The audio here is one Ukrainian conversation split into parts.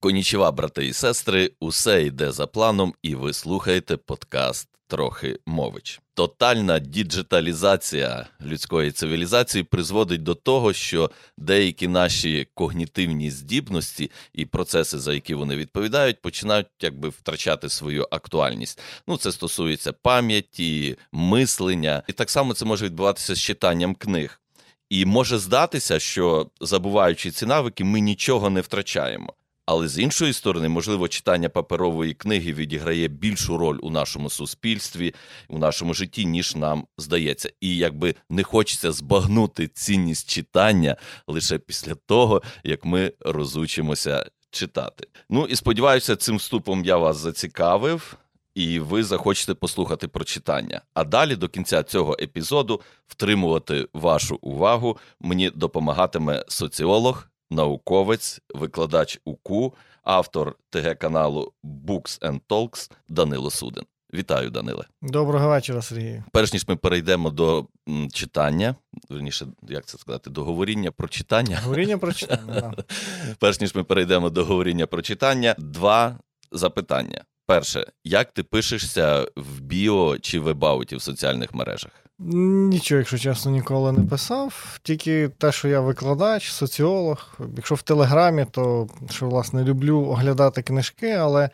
Конічева, брати і сестри, усе йде за планом, і ви слухаєте подкаст Трохи мович. Тотальна діджиталізація людської цивілізації призводить до того, що деякі наші когнітивні здібності і процеси, за які вони відповідають, починають якби втрачати свою актуальність. Ну, це стосується пам'яті, мислення, і так само це може відбуватися з читанням книг. І може здатися, що забуваючи ці навики, ми нічого не втрачаємо. Але з іншої сторони, можливо, читання паперової книги відіграє більшу роль у нашому суспільстві, у нашому житті, ніж нам здається. І якби не хочеться збагнути цінність читання лише після того, як ми розучимося читати. Ну і сподіваюся, цим вступом я вас зацікавив. І ви захочете послухати про читання. А далі до кінця цього епізоду втримувати вашу увагу мені допомагатиме соціолог, науковець, викладач УКУ, автор ТГ каналу Books and Talks Данило Судин. Вітаю, Даниле. Доброго вечора, Сергію. Перш ніж ми перейдемо до читання, верніше, як це сказати, до говоріння про читання. Говоріння про читання. да. Перш ніж ми перейдемо до говоріння про читання, два запитання. Перше, як ти пишешся в біо чи вебауті в соціальних мережах? Нічого, якщо чесно, ніколи не писав. Тільки те, що я викладач, соціолог. Якщо в Телеграмі, то що власне люблю оглядати книжки, але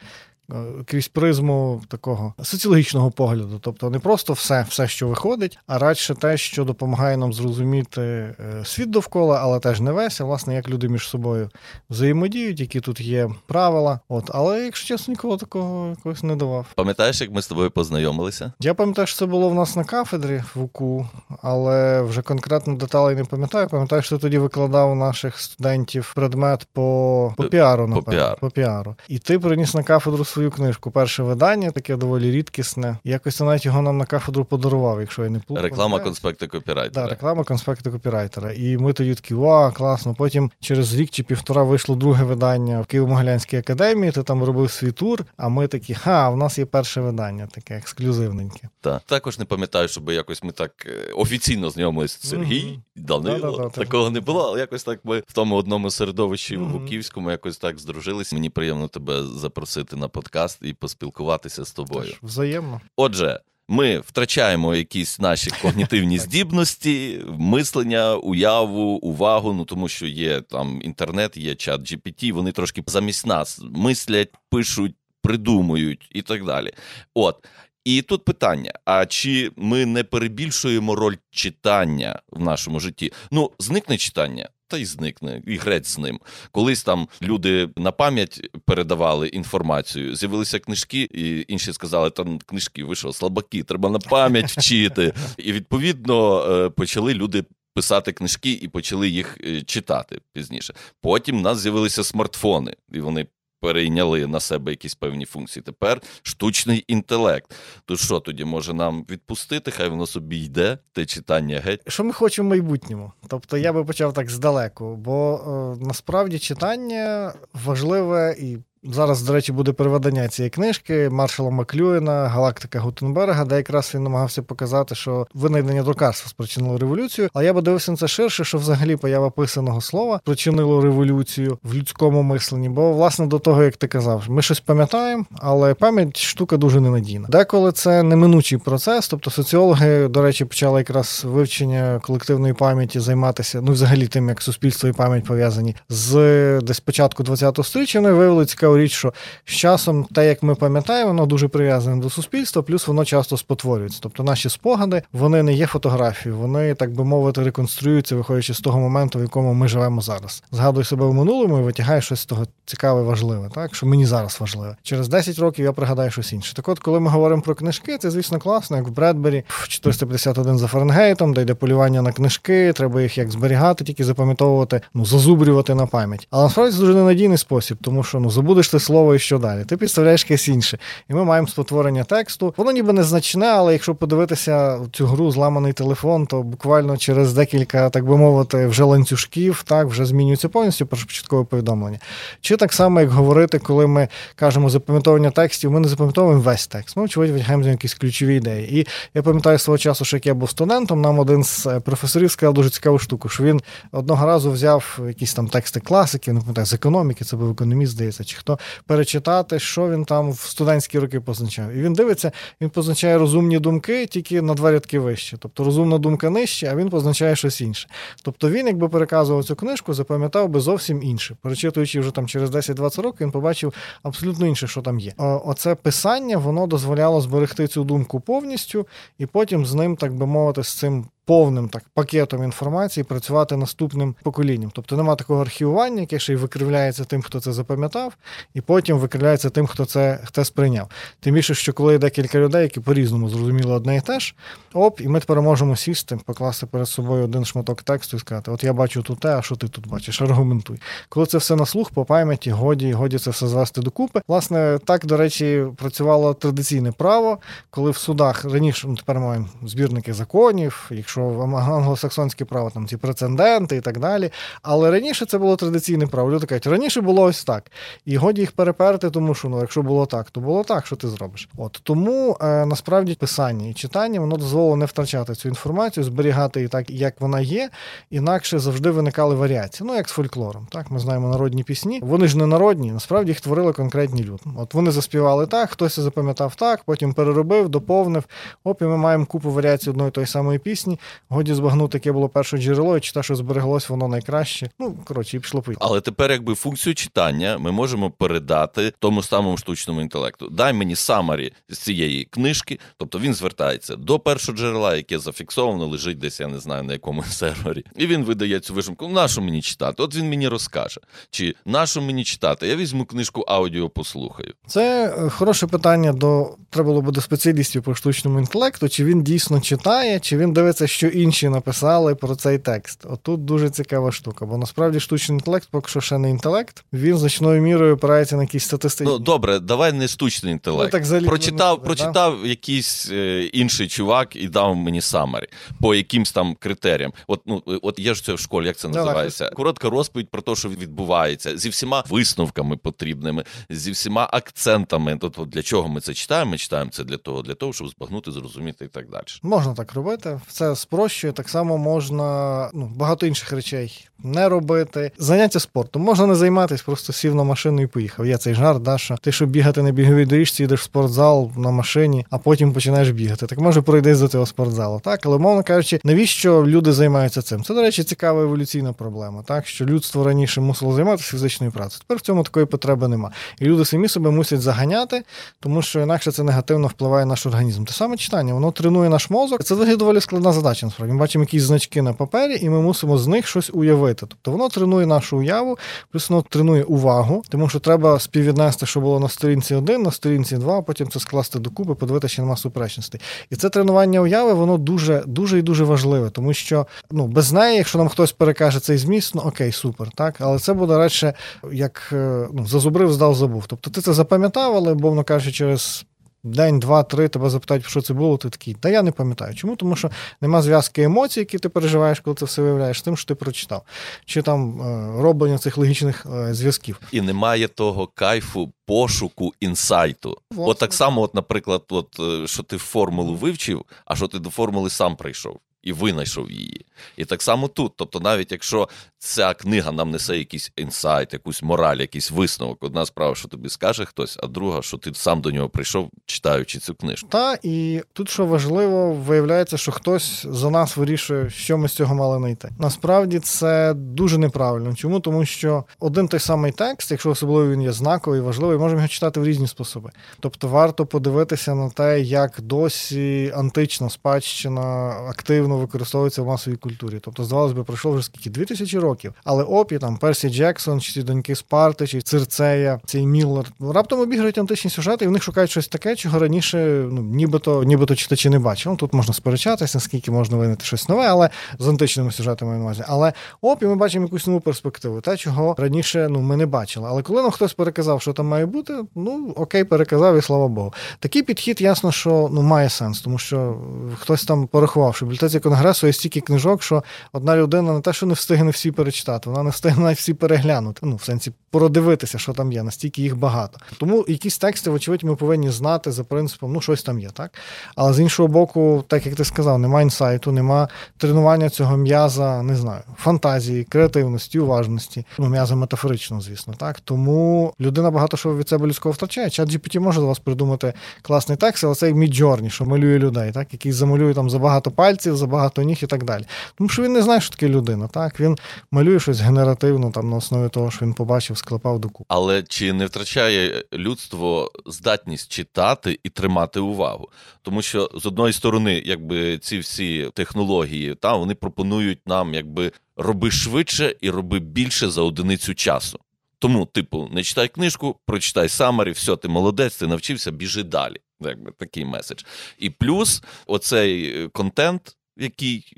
крізь призму такого соціологічного погляду. Тобто не просто все, все, що виходить, а радше те, що допомагає нам зрозуміти е, світ довкола, але теж не весь, а власне, як люди між собою взаємодіють, які тут є правила. От, але якщо чесно, ніколи такого якогось не давав. Пам'ятаєш, як ми з тобою познайомилися? Я пам'ятаю, що це було в нас на кафедрі в УКУ, але вже конкретно деталей не пам'ятаю. Пам'ятаю, що тоді викладав наших студентів предмет по, по піару, По напевно. піару. По піару. І ти приніс на кафедру свою книжку. Перше видання, таке доволі рідкісне. Якось навіть його нам на кафедру подарував, якщо я не плутаю. Реклама конспекти копірайтера. Да, реклама конспекту копірайтера. І ми тоді такі, вау, класно. Потім через рік чи півтора вийшло друге видання в Києво-Могилянській академії. Ти там робив свій тур. А ми такі, ха, в нас є перше видання, таке ексклюзивненьке. Та. Також не пам'ятаю, щоб якось ми так е, офіційно знайомилися. Сергій, Мгм. Данило. Так. Такого не було, але якось так ми в тому одному середовищі в Гуківському якось так здружились. Мені приємно тебе запросити на подкаст і поспілкуватися з тобою. Тож, взаємно. Отже. Ми втрачаємо якісь наші когнітивні здібності, мислення, уяву, увагу. Ну тому що є там інтернет, є чат GPT, вони трошки замість нас мислять, пишуть, придумують і так далі. От. І тут питання: а чи ми не перебільшуємо роль читання в нашому житті? Ну, зникне читання. Та й зникне, і грець з ним. Колись там люди на пам'ять передавали інформацію, з'явилися книжки, і інші сказали, там книжки, ви слабаки, треба на пам'ять вчити. І відповідно е, почали люди писати книжки і почали їх е, читати пізніше. Потім в нас з'явилися смартфони, і вони перейняли на себе якісь певні функції. Тепер штучний інтелект. То що тоді може нам відпустити? Хай воно собі йде, те читання геть. Що ми хочемо в майбутньому? Тобто я би почав так здалеку, бо е, насправді читання важливе і. Зараз, до речі, буде переведення цієї книжки Маршала Маклюєна Галактика Гутенберга, де якраз він намагався показати, що винайдення друкарства спричинило революцію. А я би дивився на це ширше, що взагалі поява писаного слова спричинило революцію в людському мисленні. Бо, власне, до того, як ти казав, ми щось пам'ятаємо, але пам'ять штука дуже ненадійна. Деколи це неминучий процес. Тобто соціологи, до речі, почали якраз вивчення колективної пам'яті займатися, ну, взагалі тим, як суспільство і пам'ять пов'язані з десь початку ХХ століття. Вони виявили цікаву річ, що з часом те, як ми пам'ятаємо, воно дуже прив'язане до суспільства, плюс воно часто спотворюється. Тобто наші спогади вони не є фотографією, вони, так би мовити, реконструюються, виходячи з того моменту, в якому ми живемо зараз. Згадуй себе в минулому і витягай щось з того цікаве, важливе, так що мені зараз важливе. Через 10 років я пригадаю щось інше. Так от, коли ми говоримо про книжки, це звісно класно, як в Бредбері в 451 за Фаренгейтом, де йде полювання на книжки, треба їх як зберігати, тільки запам'ятовувати, ну зазубрювати на пам'ять. Але насправді це дуже ненадійний спосіб, тому що ну забудеш залишити слово і що далі. Ти підставляєш якесь інше. І ми маємо спотворення тексту. Воно ніби незначне, але якщо подивитися цю гру зламаний телефон, то буквально через декілька, так би мовити, вже ланцюжків, так вже змінюється повністю першопочаткове повідомлення. Чи так само, як говорити, коли ми кажемо запам'ятовування текстів, ми не запам'ятовуємо весь текст. Ми очевидно відгаємо якісь ключові ідеї. І я пам'ятаю свого часу, що як я був студентом, нам один з е, професорів сказав дуже цікаву штуку, що він одного разу взяв якісь там тексти класиків, не пам'ятаю, з економіки, це був економіст, здається, чи хто перечитати, що він там в студентські роки позначав. І він дивиться, він позначає розумні думки тільки на два рядки вище. Тобто розумна думка нижче, а він позначає щось інше. Тобто він, якби переказував цю книжку, запам'ятав би зовсім інше. Перечитуючи вже там через 10-20 років, він побачив абсолютно інше, що там є. Оце писання воно дозволяло зберегти цю думку повністю, і потім з ним, так би мовити, з цим повним так пакетом інформації працювати наступним поколінням. Тобто нема такого архівування, яке ще й викривляється тим, хто це запам'ятав, і потім викривляється тим, хто це хто сприйняв. Тим більше, що коли є декілька людей, які по-різному зрозуміли одне і те ж, оп, і ми тепер можемо сісти, покласти перед собою один шматок тексту і сказати: От я бачу тут те, а що ти тут бачиш? Аргументуй. Коли це все на слух, по пам'яті, годі, годі це все звести докупи. Власне, так, до речі, працювало традиційне право, коли в судах раніше ну, тепер маємо збірники законів. якщо що англосаксонське право, там ці прецеденти і так далі. Але раніше це було традиційне право. Люди кажуть, раніше було ось так. І годі їх переперти, тому що ну, якщо було так, то було так, що ти зробиш. От Тому е, насправді писання і читання воно дозволило не втрачати цю інформацію, зберігати її так, як вона є, інакше завжди виникали варіації. Ну, як з фольклором. Так, Ми знаємо народні пісні. Вони ж не народні, насправді їх творили конкретні люди. От вони заспівали так, хтось запам'ятав так, потім переробив, доповнив. Оп, і ми маємо купу варіацій одної тої самої пісні. Годі збагнути, яке було перше джерело, і чи те, що збереглось, воно найкраще. Ну, коротше, і пішло поїхало. Але тепер, якби функцію читання ми можемо передати тому самому штучному інтелекту. Дай мені самарі з цієї книжки, тобто він звертається до першого джерела, яке зафіксовано, лежить десь, я не знаю на якому сервері. І він видає цю вишимку. Нашу мені читати? От він мені розкаже. Чи нашу мені читати? Я візьму книжку аудіо, послухаю. Це е, хороше питання до треба було б до спеціалістів по штучному інтелекту, чи він дійсно читає, чи він дивиться, що інші написали про цей текст. Отут дуже цікава штука, бо насправді штучний інтелект, поки що ще не інтелект, він значною мірою опирається на якісь статистики. Ну добре, давай не штучний інтелект. Ну, так Прочитав, не прочитав да? якийсь е, інший чувак і дав мені самарі по якимсь там критеріям. От ну от є ж це в школі, як це називається? Коротка розповідь про те, що відбувається, зі всіма висновками потрібними, зі всіма акцентами. Тобто для чого ми це читаємо? Читаємо це для того, для того, щоб збагнути, зрозуміти і так далі. Можна так робити. Це спрощує. Так само можна ну, багато інших речей не робити. Заняття спортом можна не займатися, просто сів на машину і поїхав. Є цей жарт, да, що ти щоб бігати на біговій доріжці, йдеш в спортзал на машині, а потім починаєш бігати. Так може пройдись до цього спортзалу. Так, але мовно кажучи, навіщо люди займаються цим? Це, до речі, цікава еволюційна проблема. Так, що людство раніше мусило займатися фізичною працею. Тепер в цьому такої потреби нема. І люди самі себе мусять заганяти, тому що інакше це негативно впливає на наш організм. Те саме читання, воно тренує наш мозок. Це взагалі доволі складна задача. Насправді ми бачимо якісь значки на папері, і ми мусимо з них щось уявити. Тобто воно тренує нашу уяву, плюс воно тренує увагу, тому що треба співвіднести, що було на сторінці 1, на сторінці 2, а потім це скласти докупи, подивитися, чи нема суперечностей. І це тренування уяви, воно дуже дуже і дуже важливе, тому що ну без неї, якщо нам хтось перекаже цей зміст, ну окей, супер, так, але це буде радше як е, ну, зазубрив, здав, забув. Тобто ти це запам'ятав, але, мовно кажучи, через день, два, три тебе запитають, що це було, ти такий, та я не пам'ятаю. Чому? Тому що нема зв'язки емоцій, які ти переживаєш, коли це все виявляєш, з тим, що ти прочитав, чи там е, роблення цих логічних е, зв'язків. І немає того кайфу. Пошуку інсайту. Власне. От так само, от, наприклад, от, е, що ти формулу вивчив, а що ти до формули сам прийшов і винайшов її. І так само тут. Тобто, навіть якщо ця книга нам несе якийсь інсайт, якусь мораль, якийсь висновок, одна справа, що тобі скаже хтось, а друга, що ти сам до нього прийшов, читаючи цю книжку. Та і тут, що важливо, виявляється, що хтось за нас вирішує, що ми з цього мали знайти. Насправді це дуже неправильно. Чому? Тому що один той самий текст, якщо особливо він є знаковий, важливий, можемо його читати в різні способи. Тобто варто подивитися на те, як досі антична спадщина активно воно використовується в масовій культурі. Тобто, здавалося б, пройшло вже скільки 2000 років. Але опі, там Персі Джексон, чи ці доньки Спарти, чи Цирцея, цей Міллер. Раптом обіграють античні сюжети, і в них шукають щось таке, чого раніше ну, нібито нібито читачі не бачили. Ну, Тут можна сперечатися, наскільки можна винити щось нове, але з античними сюжетами на увазі. Але опі ми бачимо якусь нову перспективу, те, чого раніше ну, ми не бачили. Але коли нам хтось переказав, що там має бути, ну окей, переказав, і слава Богу. Такий підхід, ясно, що ну має сенс, тому що хтось там порахував, що бібліотеці конгресу є стільки книжок, що одна людина не те, що не встигне всі перечитати, вона не встигне всі переглянути. Ну, в сенсі продивитися, що там є, настільки їх багато. Тому якісь тексти, вочевидь, ми повинні знати за принципом, ну щось там є, так? Але з іншого боку, так як ти сказав, нема інсайту, нема тренування цього м'яза, не знаю, фантазії, креативності, уважності. Ну, м'яза метафорично, звісно, так. Тому людина багато що від себе людського втрачає. Chat GPT може за вас придумати класний текст, але це як Midjourney, що малює людей, так, який замалює там за багато пальців, за багато ніг і так далі. Тому що він не знає, що таке людина. Так, він малює щось генеративно там на основі того, що він побачив, склепав докупи. Але чи не втрачає людство здатність читати і тримати увагу? Тому що з одної сторони, якби ці всі технології, та вони пропонують нам, якби роби швидше і роби більше за одиницю часу. Тому, типу, не читай книжку, прочитай самарі, все, ти молодець, ти навчився, біжи далі. Якби такий меседж. І плюс оцей контент. Який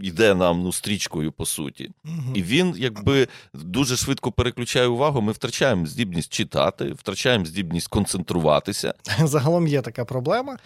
йде нам ну стрічкою по суті, Угу. і він якби дуже швидко переключає увагу. Ми втрачаємо здібність читати, втрачаємо здібність концентруватися. Загалом є така проблема.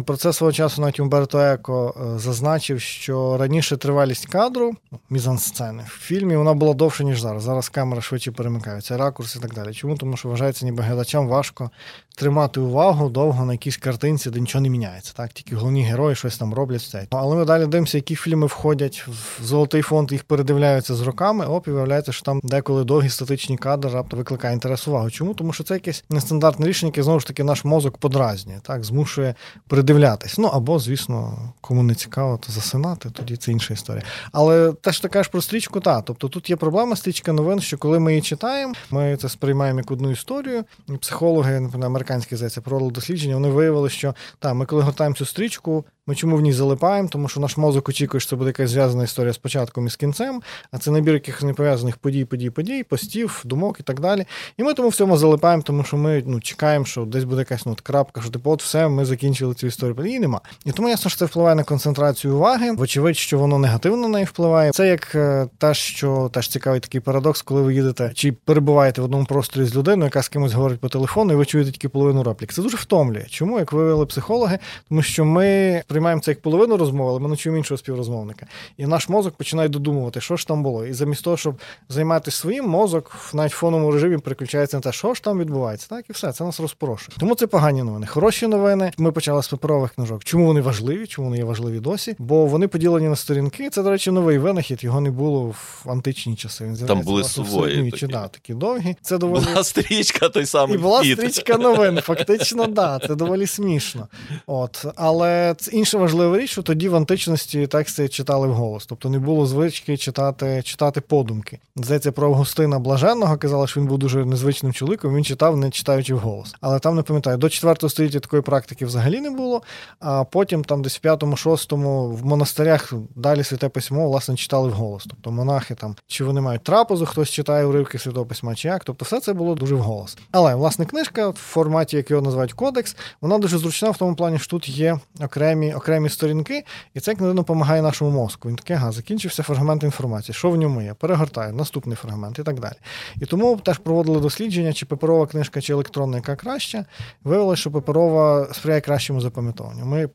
Про це свого часу навіть Умберто Еко е, зазначив, що раніше тривалість кадру, мізансцени, в фільмі вона була довше, ніж зараз. Зараз камера швидше перемикаються, ракурс і так далі. Чому? Тому що вважається, ніби глядачам важко тримати увагу довго на якійсь картинці, де нічого не міняється. Так, тільки головні герої щось там роблять. Все. Але ми далі дивимося, які фільми входять в золотий фонд, їх передивляються з роками. Оп, і виявляється, що там деколи довгі статичні кадри раптом викликає інтерес увагу. Чому? Тому що це якесь нестандартне рішення, яке знову ж таки наш мозок подразнює, так, змушує придивлятись. Ну або, звісно, кому не цікаво, то засинати, тоді це інша історія. Але те, що ти кажеш про стрічку, та тобто тут є проблема стрічка новин, що коли ми її читаємо, ми це сприймаємо як одну історію. Психологи, наприклад, американські здається, проводили дослідження. Вони виявили, що та ми коли гортаємо цю стрічку. Ми чому в ній залипаємо? Тому що наш мозок очікує, що це буде якась зв'язана історія з початком і з кінцем, а це набір якихось непов'язаних подій, подій, подій, постів, думок і так далі. І ми тому в цьому залипаємо, тому що ми ну, чекаємо, що десь буде якась ну, от крапка, що типу, от все, ми закінчили цю історію. Її нема. І тому ясно, що це впливає на концентрацію уваги. Вочевидь, що воно негативно на неї впливає. Це як е, те, що теж цікавий такий парадокс, коли ви їдете чи перебуваєте в одному просторі з людиною, яка з кимось говорить по телефону, і ви чуєте тільки половину реплік. Це дуже втомлює. Чому, як виявили психологи? Тому що ми приймаємо це як половину розмови, але ми не чуємо іншого співрозмовника. І наш мозок починає додумувати, що ж там було. І замість того, щоб займатися своїм, мозок в навіть фоновому режимі переключається на те, що ж там відбувається. Так і все, це нас розпорошує. Тому це погані новини. Хороші новини. Ми почали з паперових книжок. Чому вони важливі? Чому вони є важливі досі? Бо вони поділені на сторінки. Це, до речі, новий винахід. Його не було в античні часи. Він Там були середньовіччі, такі. да, такі довгі. Це доволі Була стрічка той самий і була стрічка новин. Фактично, да, це доволі смішно. От, але це інша важлива річ, що тоді в античності тексти читали вголос, тобто не було звички читати, читати подумки. Здається, про Августина Блаженного казали, що він був дуже незвичним чоловіком. Він читав, не читаючи вголос. Але там не пам'ятаю, до 4 століття такої практики взагалі не було. А потім, там, десь 5-6 в монастирях далі святе письмо власне читали вголос. Тобто монахи там чи вони мають трапезу, хтось читає уривки святого письма, чи як. Тобто, все це було дуже вголос. Але власне книжка в форматі, як його називають кодекс, вона дуже зручна в тому плані, що тут є окремі окремі сторінки, і це книга допомагає нашому мозку. Він такий, ага, закінчився фрагмент інформації. Що в ньому є? Перегортаю, наступний фрагмент і так далі. І тому теж проводили дослідження, чи паперова книжка, чи електронна, яка краща. Виявилося, що паперова сприяє кращому запам'ятовуванню. Ми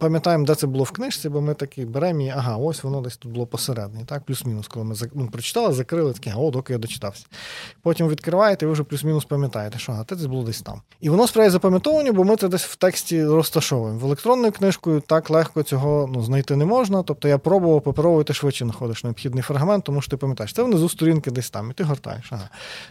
пам'ятаємо, де це було в книжці, бо ми такі беремо і ага, ось воно десь тут було посередині, так, плюс-мінус, коли ми ну, прочитали, закрили, такі, о, доки я дочитався. Потім відкриваєте, і ви вже плюс-мінус пам'ятаєте, що ага, це десь було десь там. І воно сприяє запам'ятовуванню, бо ми це десь в тексті розташовуємо. В електронною книжкою так легко цього ну, знайти не можна. Тобто я пробував паперовою, ти швидше знаходиш необхідний фрагмент, тому що ти пам'ятаєш, це внизу сторінки десь там, і ти гортаєш. Ага.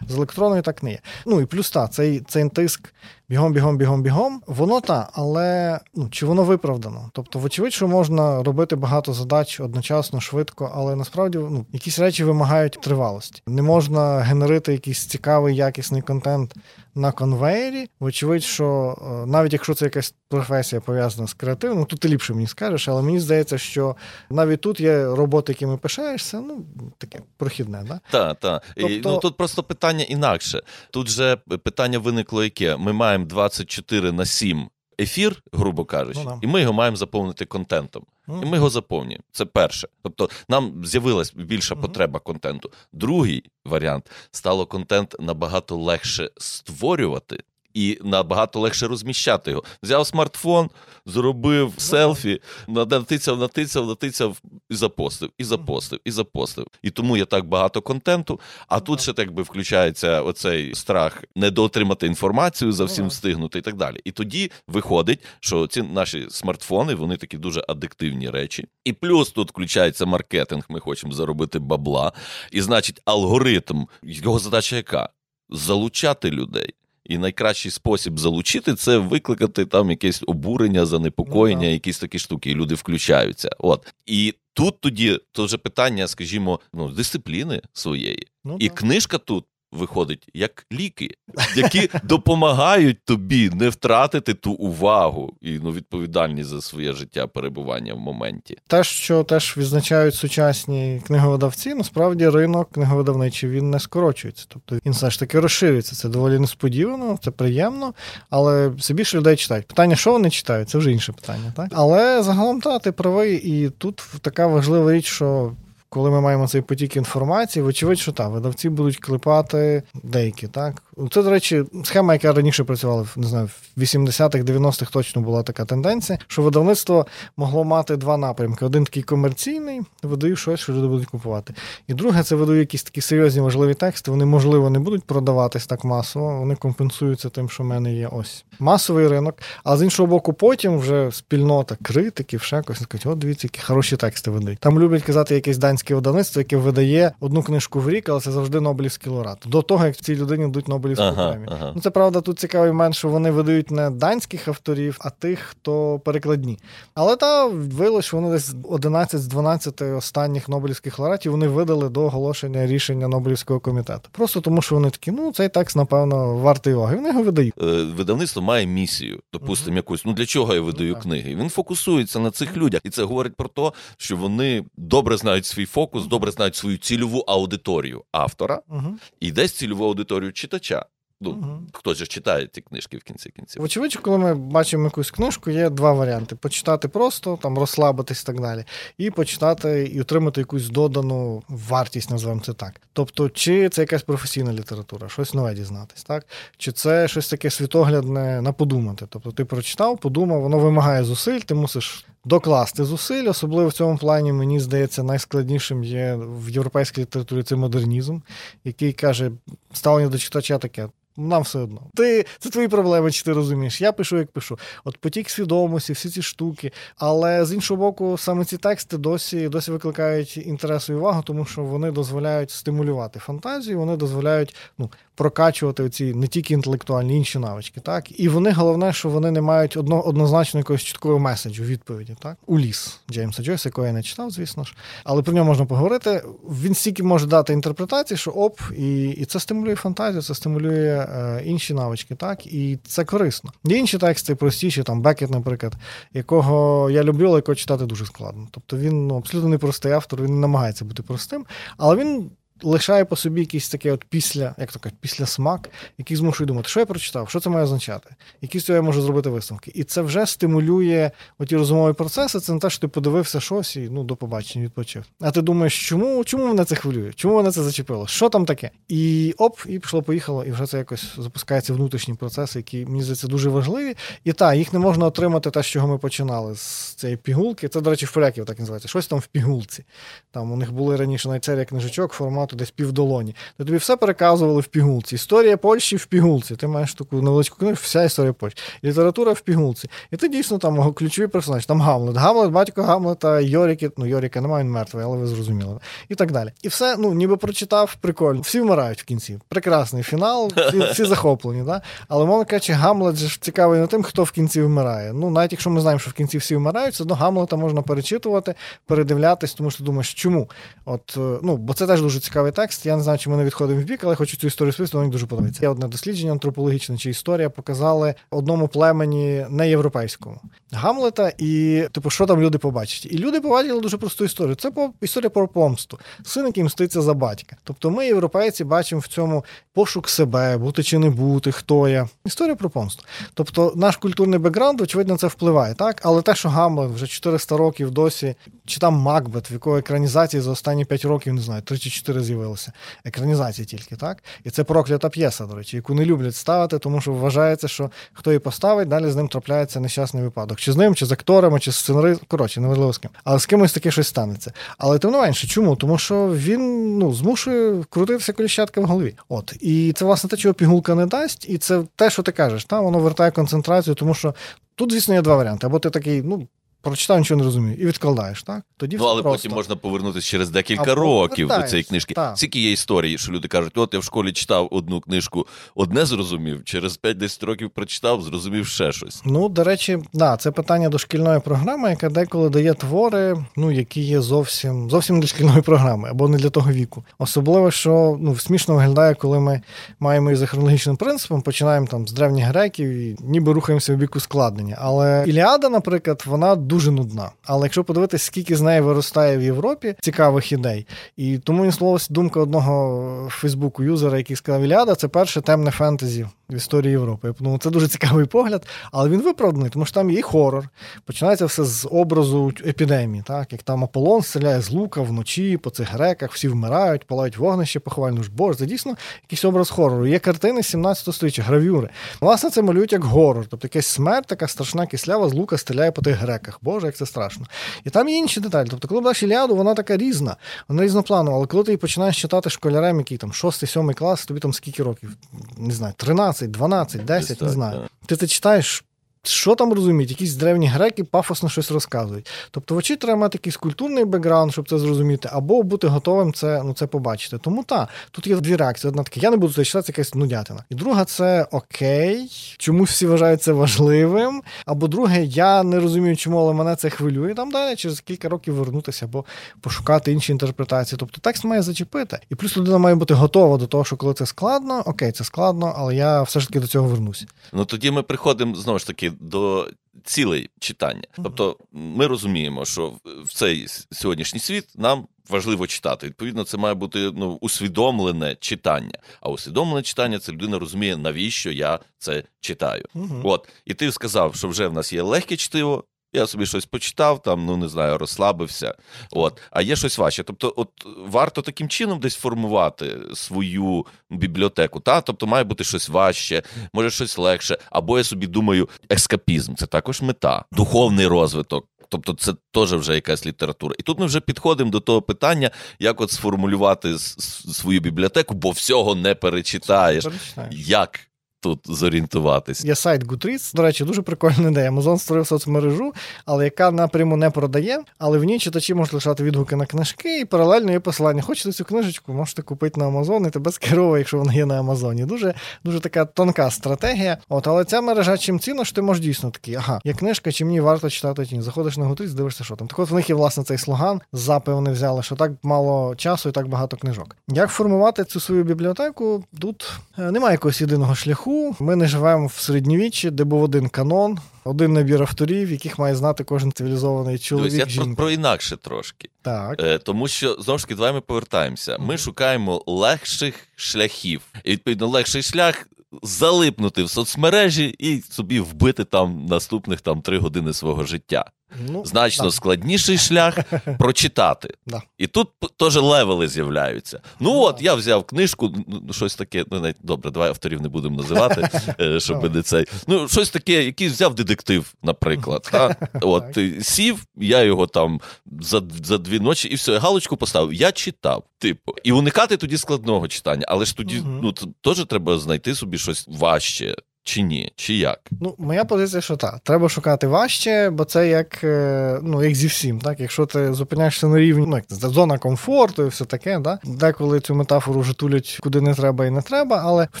З електронною так не є. Ну і плюс та, цей, цей тиск бігом, бігом, бігом, бігом, воно та, але ну, чи воно виправдано? Складно. Тобто, вочевидь, що можна робити багато задач одночасно, швидко, але насправді ну, якісь речі вимагають тривалості. Не можна генерити якийсь цікавий, якісний контент на конвейері. Вочевидь, що е, навіть якщо це якась професія пов'язана з креативом, ну тут ти ліпше мені скажеш, але мені здається, що навіть тут є роботи, якими пишаєшся, ну таке прохідне, да? Так, так. Тобто... Ну тут просто питання інакше. Тут же питання виникло яке: ми маємо 24 на 7 ефір, грубо кажучи, ну, і ми його маємо заповнити контентом. Mm. І ми його заповнюємо. Це перше. Тобто нам з'явилась більша mm. потреба контенту. Другий варіант стало контент набагато легше створювати. І набагато легше розміщати його. Взяв смартфон, зробив ну, селфі, натицяв, натицяв, натицяв і запостив, і запостив, і запостив. І тому є так багато контенту. А ну, тут ще так би включається оцей страх недоотримати інформацію, за всім встигнути і так далі. І тоді виходить, що ці наші смартфони вони такі дуже адиктивні речі. І плюс тут включається маркетинг. Ми хочемо заробити бабла. І значить, алгоритм його задача яка? Залучати людей. І найкращий спосіб залучити це викликати там якесь обурення, занепокоєння, ну, якісь такі штуки, і люди включаються. От і тут тоді то вже питання, скажімо, ну дисципліни своєї, ну, і так. книжка тут виходить як ліки, які допомагають тобі не втратити ту увагу і ну, відповідальність за своє життя перебування в моменті. Те, що теж відзначають сучасні книговидавці, насправді ринок книговидавничий він не скорочується. Тобто він все ж таки розширюється. Це доволі несподівано, це приємно, але все більше людей читають. Питання, що вони читають, це вже інше питання. Так? Але загалом та, ти правий, і тут така важлива річ, що коли ми маємо цей потік інформації, вочевидь, що так, видавці будуть клепати деякі, так. Це, до речі, схема, яка раніше працювала не знаю, в 80-х, 90-х точно була така тенденція, що видавництво могло мати два напрямки: один такий комерційний, видаю щось, що люди будуть купувати. І друге, це видаю якісь такі серйозні важливі тексти. Вони, можливо, не будуть продаватись так масово, вони компенсуються тим, що в мене є ось масовий ринок. А з іншого боку, потім вже спільнота критиків, ще якось кажуть, от дивіться, які хороші тексти видають. Там люблять казати якесь данське видавництво, яке видає одну книжку в рік, але це завжди Нобелівський лауреат. До того, як цій людині йдуть Нобелівську ага, премію. Ага. Ну це правда, тут цікавий момент, що вони видають не данських авторів, а тих, хто перекладні. Але та виявилось, що вони десь 11 з 12 останніх Нобелівських лауреатів вони видали до оголошення рішення Нобелівського комітету. Просто тому, що вони такі, ну цей текст, напевно, вартий уваги. Вони його видають. Е, видавництво має місію, допустимо, угу. якусь. Ну для чого я видаю ну, книги? Він фокусується на цих людях, і це говорить про те, що вони добре знають свій фокус, добре знають свою цільову аудиторію автора угу. і десь цільову аудиторію читача. Ну, угу. Хто ж читає ці книжки в кінці кінців? Очевидь, коли ми бачимо якусь книжку, є два варіанти: почитати просто, там розслабитись і так далі, і почитати і отримати якусь додану вартість, називаємо це так. Тобто, чи це якась професійна література, щось нове дізнатись, так? Чи це щось таке світоглядне на подумати. Тобто ти прочитав, подумав, воно вимагає зусиль, ти мусиш. Докласти зусиль, особливо в цьому плані, мені здається, найскладнішим є в європейській літературі це модернізм, який каже, ставлення до читача таке: нам все одно. Ти це твої проблеми, чи ти розумієш? Я пишу, як пишу. От потік свідомості, всі ці штуки. Але з іншого боку, саме ці тексти досі досі викликають інтерес і увагу, тому що вони дозволяють стимулювати фантазію, вони дозволяють ну, прокачувати ці не тільки інтелектуальні інші навички. Так і вони головне, що вони не мають одно, однозначно якогось чіткого меседжу відповіді. Так, у ліс Джеймса Джойса, якого я не читав, звісно ж, але про нього можна поговорити. Він стільки може дати інтерпретації, що оп, і, і це стимулює фантазію, це стимулює. Е, інші навички, так, і це корисно. Інші тексти, простіші, там Бекет, наприклад, якого я люблю, але якого читати дуже складно. Тобто він ну, абсолютно непростий автор, він намагається бути простим, але він лишає по собі якийсь таке от після, як то кажуть, після смак, який змушує думати, що я прочитав, що це має означати, які з цього я можу зробити висновки. І це вже стимулює оті розумові процеси. Це не те, що ти подивився щось і ну, до побачення відпочив. А ти думаєш, чому чому мене це хвилює? Чому мене це зачепило? Що там таке? І оп, і пішло-поїхало, і вже це якось запускаються внутрішні процеси, які мені здається дуже важливі. І так, їх не можна отримати те, з чого ми починали з цієї пігулки. Це, до речі, в поляків так називається. Щось там в пігулці. Там у них були раніше навіть книжечок формат формату десь півдолоні, то тобі все переказували в пігулці. Історія Польщі в пігулці. Ти маєш таку невеличку книгу, вся історія Польщі. Література в пігулці. І ти дійсно там ключові персонажі. Там Гамлет. Гамлет, батько Гамлета, Йоріки, ну Йоріка немає, він мертвий, але ви зрозуміли. І так далі. І все, ну ніби прочитав, прикольно. Всі вмирають в кінці. Прекрасний фінал, всі, всі захоплені. Да? Але мовно кажучи, Гамлет же ж цікавий не тим, хто в кінці вмирає. Ну, навіть якщо ми знаємо, що в кінці всі вмирають, все одно Гамлета можна перечитувати, передивлятись, тому що думаєш, чому? От, е, ну, бо це теж дуже цікавий текст. Я не знаю, чи ми не відходимо в бік, але хочу цю історію списати, мені дуже подобається. Є одне дослідження антропологічне чи історія показали одному племені неєвропейському Гамлета, і типу, що там люди побачать? І люди побачили дуже просту історію. Це історія про помсту. Син, який мститься за батька. Тобто ми, європейці, бачимо в цьому пошук себе, бути чи не бути, хто я. Історія про помсту. Тобто наш культурний бекграунд, очевидно, це впливає, так? Але те, що Гамлет вже 400 років досі, чи там Макбет, в якої екранізації за останні 5 років, не знаю, 3 чи 4 з'явилося. Екранізації тільки, так? І це проклята п'єса, до речі, яку не люблять ставити, тому що вважається, що хто її поставить, далі з ним трапляється нещасний випадок. Чи з ним, чи з акторами, чи з сценаристом, коротше, неважливо з ким. Але з кимось таке щось станеться. Але тим не менше, чому? Тому що він ну, змушує крутитися коліщатка в голові. От. І це, власне, те, чого пігулка не дасть, і це те, що ти кажеш, та, воно вертає концентрацію, тому що тут, звісно, є два варіанти. Або ти такий, ну. Прочитав, нічого не розумію, і відкладаєш, так? Тоді ну, але просто. потім можна повернутися через декілька Або років до цієї книжки. Так. Скільки є історії, що люди кажуть, от я в школі читав одну книжку, одне зрозумів, через 5-10 років прочитав, зрозумів ще щось. Ну, до речі, да, це питання до шкільної програми, яка деколи дає твори, ну, які є зовсім зовсім не для шкільної програми або не для того віку. Особливо, що ну, смішно виглядає, коли ми маємо за хронологічним принципом, починаємо там з древніх греків і ніби рухаємося в бік ускладнення. Але Іліада, наприклад, вона дуже нудна. Але якщо подивитися, скільки з неї виростає в Європі цікавих ідей, і тому мені словилася думка одного Фейсбуку юзера, який сказав, Іляда, це перше темне фентезі в історії Європи. Подумав, це дуже цікавий погляд, але він виправданий, тому що там є і хорор. Починається все з образу епідемії, так як там Аполлон стріляє з лука вночі, по цих греках, всі вмирають, палають вогнище, поховальну ж боже, це дійсно якийсь образ хорору. Є картини 17 століття, гравюри. Власне, це малюють як горор, тобто якась смерть, така страшна кислява з лука стріляє по тих греках. Боже, як це страшно. І там є інші деталі. Тобто, коли бачиш Іліаду, вона така різна, вона різнопланова, але коли ти її починаєш читати школярем, який там 6-7 клас, тобі там скільки років? Не знаю, 13, 12, 10, не знаю. Ти це читаєш. Що там розуміють? Якісь древні греки пафосно щось розказують. Тобто, в очі треба мати якийсь культурний бекграунд, щоб це зрозуміти, або бути готовим це ну, це побачити. Тому так, тут є дві реакції. Одна така, я не буду це читати, це якась нудятина. І друга це окей, чомусь всі вважають це важливим. Або друге, я не розумію, чому, але мене це хвилює. Там далі через кілька років вернутися або пошукати інші інтерпретації. Тобто текст має зачепити. І плюс людина має бути готова до того, що коли це складно, окей, це складно, але я все ж таки до цього вернусь. Ну тоді ми приходимо знову ж таки до цілей читання. Тобто, ми розуміємо, що в цей сьогоднішній світ нам важливо читати. Відповідно, це має бути ну усвідомлене читання. А усвідомлене читання це людина розуміє, навіщо я це читаю. От і ти сказав, що вже в нас є легке чтиво. Я собі щось почитав, там, ну не знаю, розслабився. От, а є щось важче. Тобто, от варто таким чином десь формувати свою бібліотеку. Та? Тобто має бути щось важче, може щось легше. Або я собі думаю, ескапізм це також мета, духовний розвиток. Тобто це теж вже якась література. І тут ми вже підходимо до того питання, як от сформулювати свою бібліотеку, бо всього не перечитаєш. Як тут зорієнтуватись. Є сайт Goodreads, до речі, дуже прикольна ідея. Amazon створив соцмережу, але яка напряму не продає. Але в ній читачі можуть лишати відгуки на книжки і паралельно є посилання. Хочете цю книжечку, можете купити на Amazon і тебе скеровує, якщо вона є на Амазоні. Дуже дуже така тонка стратегія. От, але ця мережа чим цінно, що ти можеш дійсно такий, ага, є книжка, чи мені варто читати чи ні. Заходиш на Goodreads, дивишся, що там. Так от в них є власне цей слоган. Запи вони взяли, що так мало часу і так багато книжок. Як формувати цю свою бібліотеку? Тут е, немає якогось єдиного шляху шляху. Ми не живемо в середньовіччі, де був один канон, один набір авторів, яких має знати кожен цивілізований чоловік. Дивись, я про, про інакше трошки. Так. Е, Тому що знову ж таки, давай ми повертаємося. Ми mm-hmm. шукаємо легших шляхів. І відповідно легший шлях. Залипнути в соцмережі і собі вбити там наступних там три години свого життя. Ну, Значно да. складніший шлях прочитати. Да. І тут теж левели з'являються. Ну Да. от я взяв книжку, ну щось таке, ну навіть добре, давай авторів не будемо називати, е, щоб не цей. Ну, щось таке, який взяв детектив, наприклад. Та? От е, сів, я його там за, за дві ночі і все, галочку поставив. Я читав. Типу, і уникати тоді складного читання, але ж тоді ну теж треба знайти собі щось важче, чи ні, чи як. Ну, моя позиція, що так, треба шукати важче, бо це як, е, ну, як зі всім. Так? Якщо ти зупиняєшся на рівні, ну, як зона комфорту і все таке, да? деколи цю метафору вже тулять куди не треба і не треба. Але в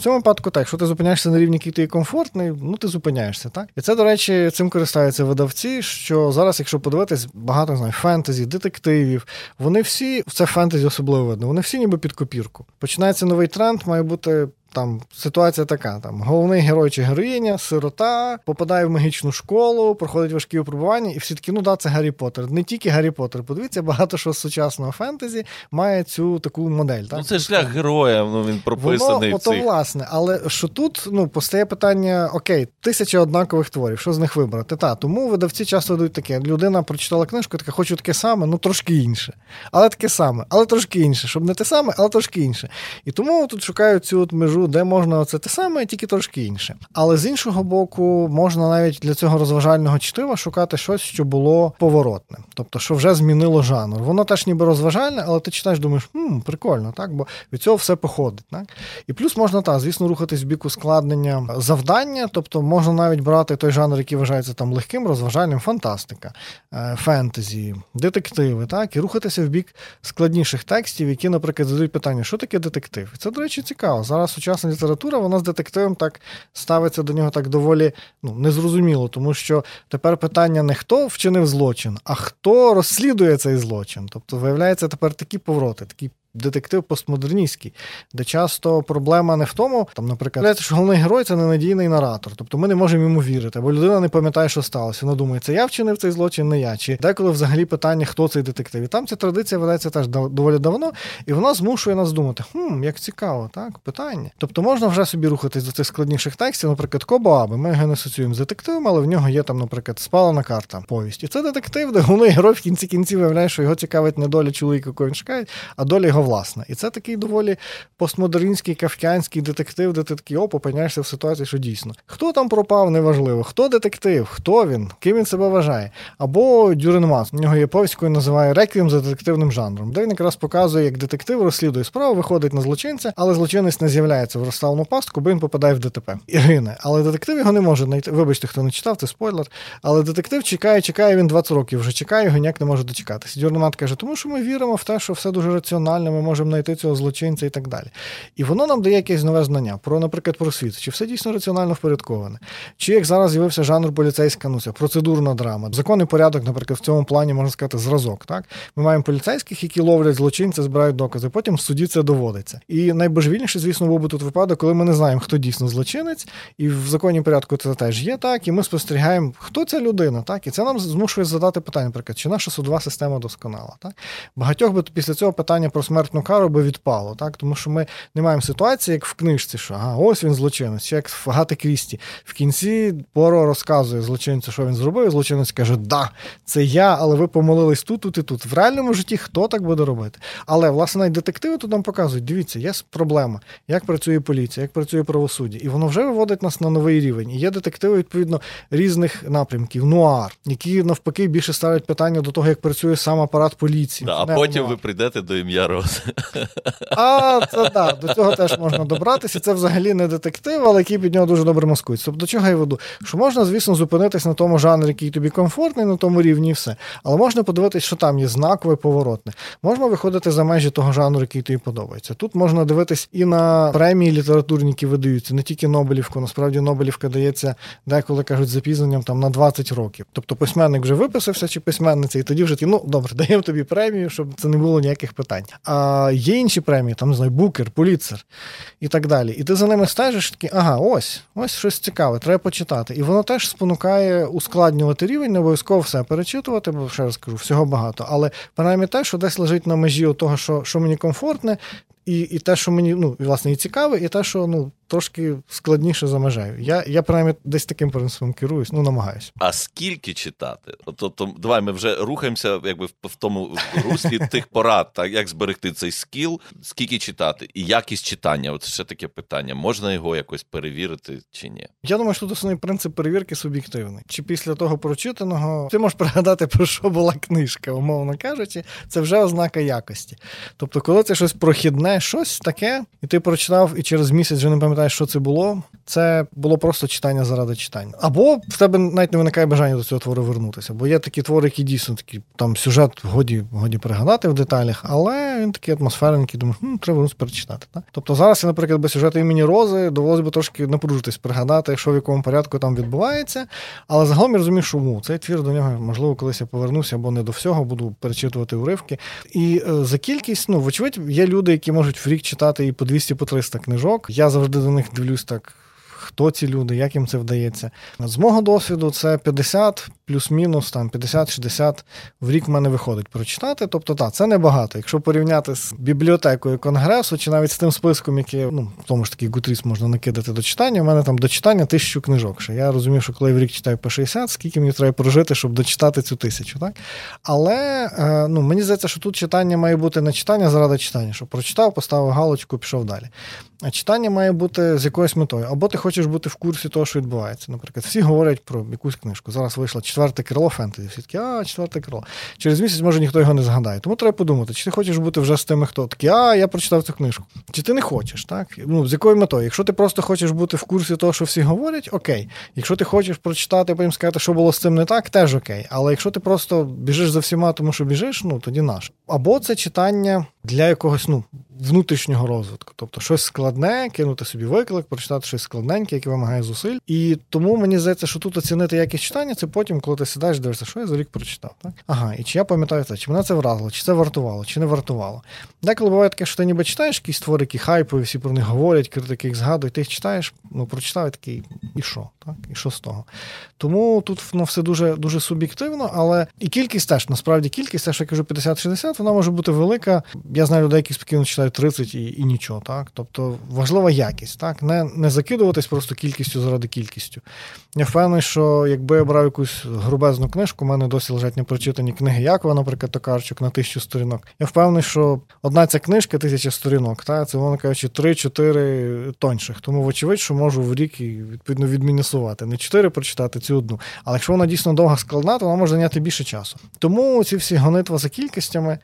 цьому випадку так, якщо ти зупиняєшся на рівні, який ти є комфортний, ну ти зупиняєшся. Так? І це, до речі, цим користаються видавці, що зараз, якщо подивитись, багато знаю, фентезі, детективів, вони всі, це фентезі особливо видно, вони всі ніби під копірку. Починається новий тренд, має бути там ситуація така: там головний герой чи героїня, сирота, попадає в магічну школу, проходить важкі випробування, і всі такі, ну да, це Гаррі Поттер. Не тільки Гаррі Поттер. Подивіться, багато що з сучасного фентезі має цю таку модель. Так? Ну це шлях героя, ну він прописаний Воно, в ото, цих. власне, але що тут ну, постає питання: окей, тисяча однакових творів, що з них вибрати? Та, тому видавці часто дають таке. Людина прочитала книжку, така хочу таке саме, ну трошки інше. Але таке саме, але трошки інше. Щоб не те саме, але трошки інше. І тому тут шукають цю от межу, де можна оце те саме, тільки трошки інше. Але з іншого боку, можна навіть для цього розважального чтива шукати щось, що було поворотне, тобто, що вже змінило жанр. Воно теж ніби розважальне, але ти читаєш, думаєш, хм, прикольно, так? Бо від цього все походить. Так? І плюс можна так, звісно, рухатись в бік ускладнення завдання, тобто можна навіть брати той жанр, який вважається там легким, розважальним, фантастика, е, фентезі, детективи, так, і рухатися в бік складніших текстів, які, наприклад, задають питання, що таке детектив? Це, до речі, цікаво. Зараз сучасна література, вона з детективом так ставиться до нього так доволі ну, незрозуміло, тому що тепер питання не хто вчинив злочин, а хто розслідує цей злочин. Тобто, виявляється, тепер такі повороти, такі детектив постмодерністський, де часто проблема не в тому, там, наприклад, що головний герой це ненадійний наратор. Тобто ми не можемо йому вірити, бо людина не пам'ятає, що сталося. Вона думає, це я вчинив цей злочин, не я. Чи деколи взагалі питання, хто цей детектив. І там ця традиція ведеться теж доволі давно, і вона змушує нас думати, хм, як цікаво, так, питання. Тобто можна вже собі рухатись до цих складніших текстів, наприклад, Кобо Аби. Ми його не асоціюємо з детективом, але в нього є там, наприклад, спалена карта, повість. І це детектив, де головний герой в кінці кінців виявляє, що його цікавить не доля чоловіка, якого він шукає, а доля його власна. І це такий доволі постмодернський кавкянський детектив, де ти такий оп, опиняєшся в ситуації, що дійсно. Хто там пропав, неважливо. Хто детектив, хто він, ким він себе вважає. Або Дюренмас. У нього є повість, називає Реквієм за детективним жанром, де він якраз показує, як детектив розслідує справу, виходить на злочинця, але злочинець не з'являється в розставлену пастку, бо він попадає в ДТП. І гине. Але детектив його не може знайти. Вибачте, хто не читав, це спойлер. Але детектив чекає, чекає, він 20 років вже чекає, його ніяк не може дочекатися. Дюрнемат каже, тому що ми віримо в те, що все дуже раціонально, ми можемо знайти цього злочинця і так далі. І воно нам дає якесь нове знання про, наприклад, про світ, чи все дійсно раціонально впорядковане, чи як зараз з'явився жанр поліцейська, ну це процедурна драма. Законний порядок, наприклад, в цьому плані можна сказати, зразок. Так ми маємо поліцейських, які ловлять злочинця, збирають докази. Потім в суді це доводиться. І найбожевільніше, звісно, був би тут випадок, коли ми не знаємо, хто дійсно злочинець, і в законній порядку це теж є так. І ми спостерігаємо, хто ця людина, так і це нам змушує задати питання, наприклад, чи наша судова система досконала. Так багатьох би після цього питання про смертну кару би відпало, так тому що ми не маємо ситуації, як в книжці, що ага, ось він злочинець, чи як в Гати Крісті. В кінці Поро розказує злочинцю, що він зробив. і Злочинець каже: Да, це я, але ви помилились тут, тут і тут. В реальному житті хто так буде робити? Але власне навіть детективи тут нам показують: дивіться, є проблема, як працює поліція, як працює правосуддя, і воно вже виводить нас на новий рівень. І є детективи відповідно різних напрямків, нуар, які навпаки більше ставлять питання до того, як працює сам апарат поліції. Да, а потім нуар. ви прийдете до ім'я Рози. А це так, до цього теж можна добратися. Це взагалі не детектив, але який під нього дуже добре маскується. Тобто, до чого я веду? Що можна, звісно, зупинитись на тому жанрі, який тобі комфортний, на тому рівні і все. Але можна подивитись, що там є знакове, поворотне. Можна виходити за межі того жанру, який тобі подобається. Тут можна дивитись і на премії літературні, які видаються, не тільки Нобелівку. Насправді Нобелівка дається деколи кажуть запізненням там на 20 років. Тобто письменник вже виписався чи письменниця, і тоді вже ті, ну добре, даємо тобі премію, щоб це не було ніяких питань. А є інші премії, там не знаю, Букер, поліцер і так далі. І ти за ними стежиш такий, ага, ось, ось щось цікаве, треба почитати. І воно теж спонукає ускладнювати рівень, не обов'язково все перечитувати, бо ще раз кажу, всього багато. Але принаймні те, що десь лежить на межі того, що, що мені комфортне, і, і те, що мені ну, власне, і цікаве, і те, що ну, трошки складніше за межею. Я, я принаймні, десь таким принципом керуюсь, ну намагаюся. А скільки читати? Тобто, давай ми вже рухаємося, якби в тому руслі тих порад, так як зберегти цей скіл, скільки читати, і якість читання. От ще таке питання: можна його якось перевірити чи ні? Я думаю, що тут основний принцип перевірки суб'єктивний. Чи після того прочитаного ти можеш пригадати, про що була книжка, умовно кажучи, це вже ознака якості. Тобто, коли це щось прохідне, щось таке, і ти прочитав, і через місяць вже не пам'ятаєш, що це було. Це було просто читання заради читання. Або в тебе навіть не виникає бажання до цього твору вернутися. Бо є такі твори, які дійсно такі там сюжет годі годі пригадати в деталях, але він такий атмосферненький, думаєш, ну треба вернутися перечитати. Так? Тобто зараз, я, наприклад, без сюжету імені Рози довелося би трошки напружитись, пригадати, що в якому порядку там відбувається. Але загалом я розумію, що цей твір до нього, можливо, колись я повернуся або не до всього, буду перечитувати уривки. І е, за кількість, ну, вочевидь, є люди, які можуть в рік читати і по 200 по 300 книжок. Я завжди до них дивлюсь так хто ці люди, як їм це вдається. З мого досвіду, це 50 плюс-мінус там 50-60 в рік в мене виходить прочитати. Тобто, так, це небагато. Якщо порівняти з бібліотекою конгресу, чи навіть з тим списком, який ну, в тому ж таки Гутріс можна накидати до читання, у мене там до читання тисячу книжок. Ще. Я розумів, що коли я в рік читаю по 60, скільки мені треба прожити, щоб дочитати цю тисячу. Так? Але е, ну, мені здається, що тут читання має бути не читання заради читання, що прочитав, поставив галочку, пішов далі. А читання має бути з якоюсь метою. Або ти хочеш бути в курсі того, що відбувається. Наприклад, всі говорять про якусь книжку. Зараз вийшло четверте крило фентезі. Всі такі, а, четверте крило. Через місяць, може, ніхто його не згадає. Тому треба подумати, чи ти хочеш бути вже з тими, хто такий, а я прочитав цю книжку. Чи ти не хочеш, так? Ну, з якою метою? Якщо ти просто хочеш бути в курсі того, що всі говорять, окей. Якщо ти хочеш прочитати, потім сказати, що було з цим не так, теж окей. Але якщо ти просто біжиш за всіма, тому що біжиш, ну тоді наш. Або це читання для якогось ну, внутрішнього розвитку. Тобто щось складне, кинути собі виклик, прочитати щось складненьке, яке вимагає зусиль. І тому мені здається, що тут оцінити якість читання, це потім, коли ти сідаєш, дивишся, що я за рік прочитав. Так? Ага, і чи я пам'ятаю це, чи мене це вразило, чи це вартувало, чи не вартувало. Деколи буває таке, що ти ніби читаєш якісь твори, які хайпові, всі про них говорять, критики їх згадують, ти їх читаєш, ну прочитав і такий, і що? Так? І що з того? Тому тут ну, все дуже дуже суб'єктивно, але і кількість теж, насправді, кількість, теж, я кажу, 50-60, вона може бути велика. Я знаю людей, які спокійно читають 30 і і нічого. Так? Тобто важлива якість, так? Не не закидуватись просто кількістю заради кількістю. Я впевнений, що якби я брав якусь грубезну книжку, у мене досі лежать непрочитані книги Якова, наприклад, Токарчук на тисячу сторінок. Я впевнений, що одна ця книжка тисяча сторінок, так? це, воно кажучи, 3-4 тонших. Тому, вочевидь, що можу в рік і відповідно відмінусувати. Не 4 прочитати, цю одну. Але якщо вона дійсно довга складна, то вона може зайняти більше часу. Тому ці всі гонитва за кількостями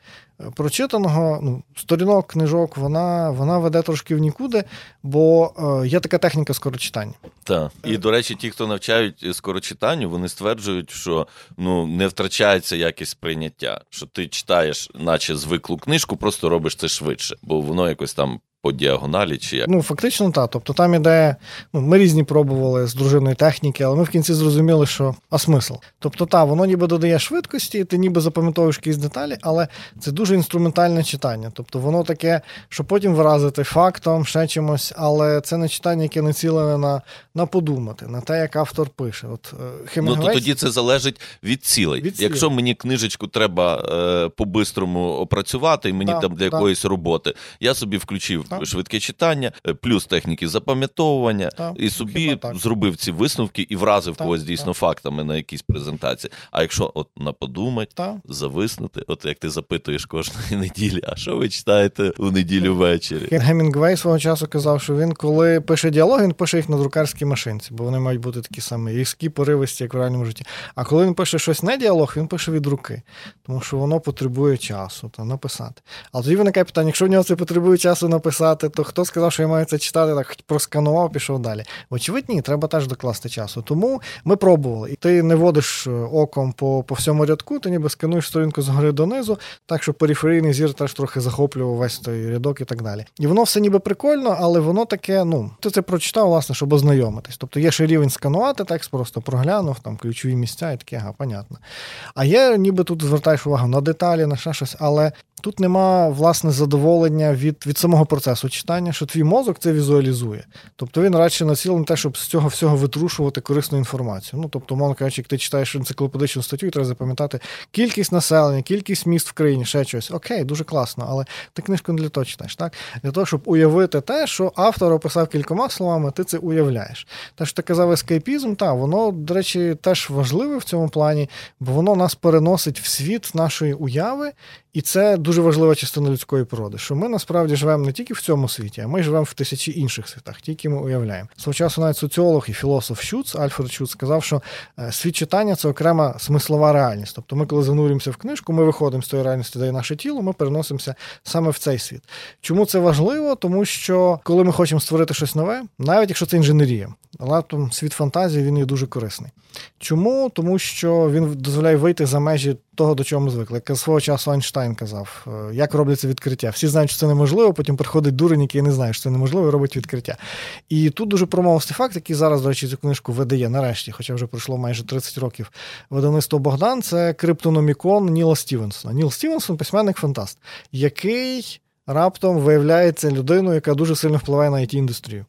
прочитаного ну, сторінок книжок, вона вона веде трошки в нікуди, бо е, є така техніка скорочитання. Так. І, до речі, ті, хто навчають скорочитанню, вони стверджують, що ну, не втрачається якість прийняття, що ти читаєш, наче звиклу книжку, просто робиш це швидше, бо воно якось там по діагоналі чи як? Ну, фактично, так. Тобто там іде, ну, ми різні пробували з дружинної техніки, але ми в кінці зрозуміли, що а смисл. Тобто, так, воно ніби додає швидкості, ти ніби запам'ятовуєш якісь деталі, але це дуже інструментальне читання. Тобто воно таке, що потім вразити фактом, ще чимось, але це не читання, яке націлене на на подумати, на те, як автор пише. От, Хемінгвей... Ну, то тоді це залежить від цілей. Від цілей. Якщо мені книжечку треба е, по-бистрому опрацювати, і мені да, там для да. якоїсь роботи, я собі включив так. швидке читання, е, плюс техніки запам'ятовування, так. і собі зробив ці висновки і вразив так, когось дійсно фактами на якійсь презентації. А якщо от на подумать, зависнути, от як ти запитуєш кожної неділі, а що ви читаєте у неділю ввечері? Гемінгвей свого часу казав, що він, коли пише діалог, він пише їх на друкарській машинці, бо вони мають бути такі самі різкі, поривисті, як в реальному житті. А коли він пише щось не діалог, він пише від руки, тому що воно потребує часу та написати. Але тоді виникає питання: якщо в нього це потребує часу написати, то хто сказав, що я маю це читати, так просканував, пішов далі. Вочевидь, ні, треба теж докласти часу. Тому ми пробували. І ти не водиш е, оком по по всьому рядку, ти ніби скануєш сторінку згори донизу, так що периферійний зір теж трохи захоплював весь той рядок і так далі. І воно все ніби прикольно, але воно таке, ну, ти це прочитав, власне, щоб ознайомитись. Тобто є ще рівень сканувати текст, просто проглянув, там ключові місця і таке, ага, понятно. А є, ніби тут звертаєш увагу на деталі, на ще щось, але Тут нема власне задоволення від від самого процесу читання, що твій мозок це візуалізує. Тобто він радше націлений на те, щоб з цього всього витрушувати корисну інформацію. Ну тобто, мовно кажучи, як ти читаєш енциклопедичну статтю, і треба запам'ятати кількість населення, кількість міст в країні, ще щось. Окей, дуже класно, але ти книжку не для того читаєш, так? Для того, щоб уявити те, що автор описав кількома словами, ти це уявляєш. Те, що ти казав, ескейпізм, та воно, до речі, теж важливе в цьому плані, бо воно нас переносить в світ нашої уяви. І це дуже важлива частина людської природи, що ми насправді живемо не тільки в цьому світі, а ми живемо в тисячі інших світах, тільки ми уявляємо. Свого часу навіть соціолог і філософ Шуц, Альфред Шуц, сказав, що е, світ читання це окрема смислова реальність. Тобто, ми, коли занурюємося в книжку, ми виходимо з тої реальності, де є наше тіло, ми переносимося саме в цей світ. Чому це важливо? Тому що коли ми хочемо створити щось нове, навіть якщо це інженерія, але там світ фантазії він є дуже корисний. Чому? Тому що він дозволяє вийти за межі того, до чого ми звикли. Як свого часу Айнштайн казав, як робляться відкриття. Всі знають, що це неможливо, потім приходить дурень, який не знає, що це неможливо, і робить відкриття. І тут дуже промовистий факт, який зараз, до речі, цю книжку видає нарешті, хоча вже пройшло майже 30 років. Видавництво Богдан це криптономікон Ніла Стівенсона. Ніл Стівенсон письменник фантаст, який раптом виявляється людиною, яка дуже сильно впливає на IT індустрію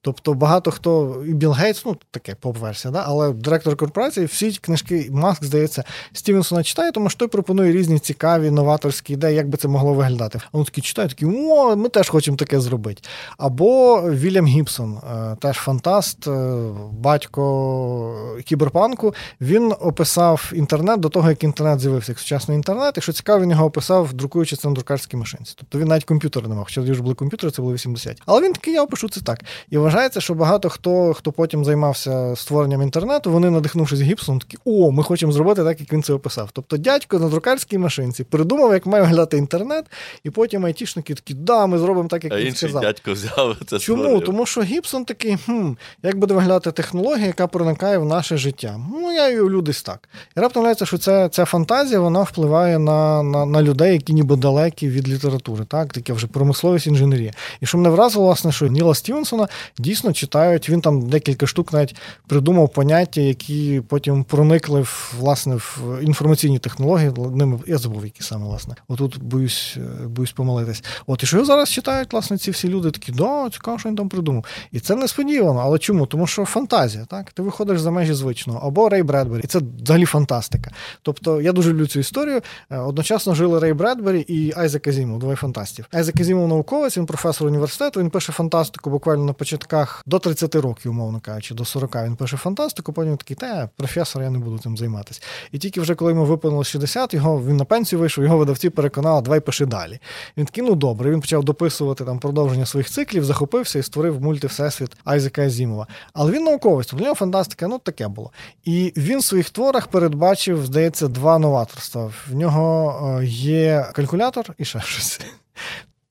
Тобто багато хто, і Білл Гейтс, ну таке поп-версія, да? але директор корпорації, всі книжки Маск, здається, Стівенсона читає, тому що той пропонує різні цікаві новаторські ідеї, як би це могло виглядати. А вони такі читають, такі, о, ми теж хочемо таке зробити. Або Вільям Гібсон, е, теж фантаст, е, батько кіберпанку. Він описав інтернет до того, як інтернет з'явився, як сучасний інтернет. І що цікаво, він його описав, друкуючи це на друкарській машинці. Тобто він навіть комп'ютер не мав, хоча вже були комп'ютери, це було 80. Але він такий, я опишу це так. І вважається, що багато хто, хто потім займався створенням інтернету, вони, надихнувшись Гібсоном, такі, о, ми хочемо зробити так, як він це описав. Тобто дядько на друкарській машинці придумав, як має виглядати інтернет, і потім айтішники такі, да, ми зробимо так, як а він інший сказав. дядько взяв це. Чому? Створив. Тому що Гібсон такий, хм, як буде виглядати технологія, яка проникає в наше життя. Ну, я її уявлю десь так. І раптом виявляється, що ця, ця фантазія вона впливає на на, на людей, які ніби далекі від літератури, так, таке вже промисловість інженерія. І що мене вразило, власне, що Ніла Стівенсона дійсно читають. Він там декілька штук навіть придумав поняття, які потім проникли в власне в інформаційні технології. Ними я забув, які саме власне. Отут боюсь, е, боюсь помилитись. От і що зараз читають, власне, ці всі люди такі, да, цікаво, що він там придумав. І це несподівано. Але чому? Тому що фантазія, так? Ти виходиш за межі звичного, або Рей Бредбері. І це взагалі фантастика. Тобто я дуже люблю цю історію. Е, одночасно жили Рей Бредбері і Айзек Азімов, двоє фантастів. Айзек Азімов науковець, він професор університету, він пише фантастику буквально на початках до 30 років, умовно кажучи, до 40 він пише фантастику, потім такий, та професор, я не буду цим займатися. І тільки вже коли йому виповнило 60, його він на пенсію вийшов, його видавці переконали, давай пиши далі. Він такий, ну добре. Він почав дописувати там продовження своїх циклів, захопився і створив мульти всесвіт Айзека Азімова. Але він науковець, тобто в нього фантастика, ну таке було. І він в своїх творах передбачив, здається, два новаторства. В нього е, є калькулятор і ще щось.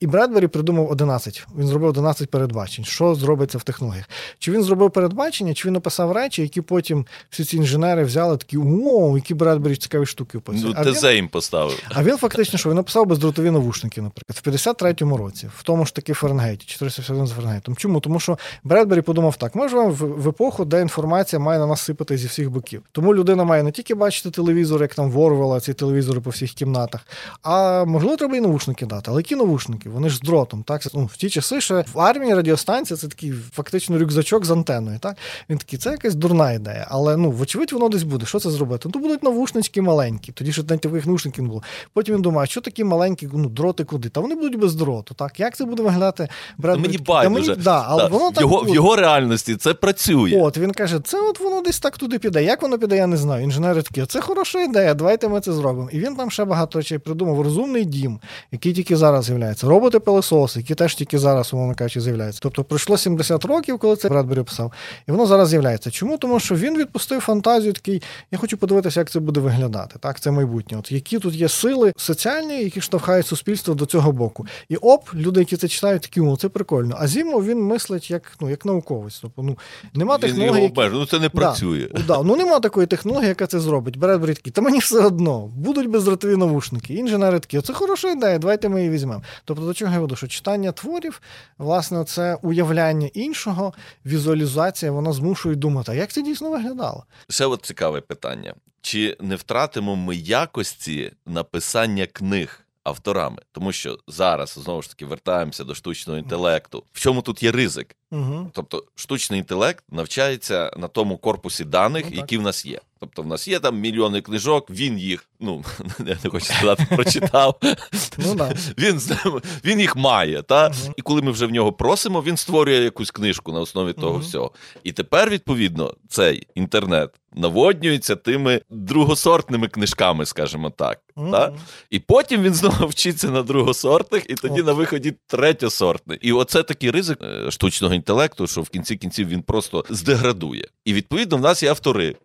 І Бредбері придумав 11. Він зробив 11 передбачень. Що зробиться в технологіях? Чи він зробив передбачення, чи він написав речі, які потім всі ці інженери взяли такі, о, які Бредбері цікаві штуки описує. Ну, ТЗ їм поставив. А він фактично, що він написав бездротові навушники, наприклад, в 53-му році, в тому ж таки Фаренгейті, 451 з Фаренгейтом. Чому? Тому що Бредбері подумав так: ми живемо в, в епоху, де інформація має на нас сипати зі всіх боків. Тому людина має не тільки бачити телевізор, як там Ворвела, ці телевізори по всіх кімнатах, а можливо, треба і навушники дати. Але які навушники? Вони ж з дротом. Так? Ну, В ті часи ще в армії радіостанція це такий фактично рюкзачок з антеною. Так? Він такий, це якась дурна ідея. Але ну, вочевидь, воно десь буде. Що це зробити? Ну, то будуть навушнички маленькі. Тоді ще навіть таких навушників не було. Потім він думає, що такі маленькі ну, дроти куди? Та вони будуть без дроту. Так? Як це буде виглядати? Брат, мені байдуже. Мені, да, але да. воно в, його, так в його реальності це працює. От він каже, це от воно десь так туди піде. Як воно піде, я не знаю. Інженери такі, це хороша ідея, давайте ми це зробимо. І він там ще багато речей придумав. Розумний дім, який тільки зараз з'являється. Роботи пилососи які теж тільки зараз, умовно кажучи, з'являються. Тобто пройшло 70 років, коли це Бредбері писав, і воно зараз з'являється. Чому? Тому що він відпустив фантазію, такий, я хочу подивитися, як це буде виглядати. Так, це майбутнє. От які тут є сили соціальні, які штовхають суспільство до цього боку. І оп, люди, які це читають, такі, о, це прикольно. А Зімов він мислить як ну, як науковець. Тобто, ну, нема технології. Які... Ну це не працює. Да, да, ну нема такої технології, яка це зробить. Бредбері такий, та мені все одно, будуть бездротові навушники. Інженери такі, це хороша ідея, давайте ми її візьмемо. Тобто, до чого я веду, що читання творів, власне, це уявляння іншого, візуалізація, вона змушує думати, а як це дійсно виглядало? Ще от цікаве питання: чи не втратимо ми якості написання книг? авторами. Тому що зараз знову ж таки вертаємося до штучного інтелекту. В чому тут є ризик? Угу. Тобто, штучний інтелект навчається на тому корпусі даних, Ну, які в нас є. Тобто, в нас є там мільйони книжок, він їх, ну я не хочу сказати, прочитав. Ну да. Він він їх має, та Мгм. і коли ми вже в нього просимо, він створює якусь книжку на основі того всього. І тепер, відповідно, цей інтернет наводнюється тими другосортними книжками, скажімо так. Та? І потім він знову вчиться на другосортних, і тоді О. на виході третьосортний. І оце такий ризик е, штучного інтелекту, що в кінці кінців він просто здеградує. І відповідно в нас є автори,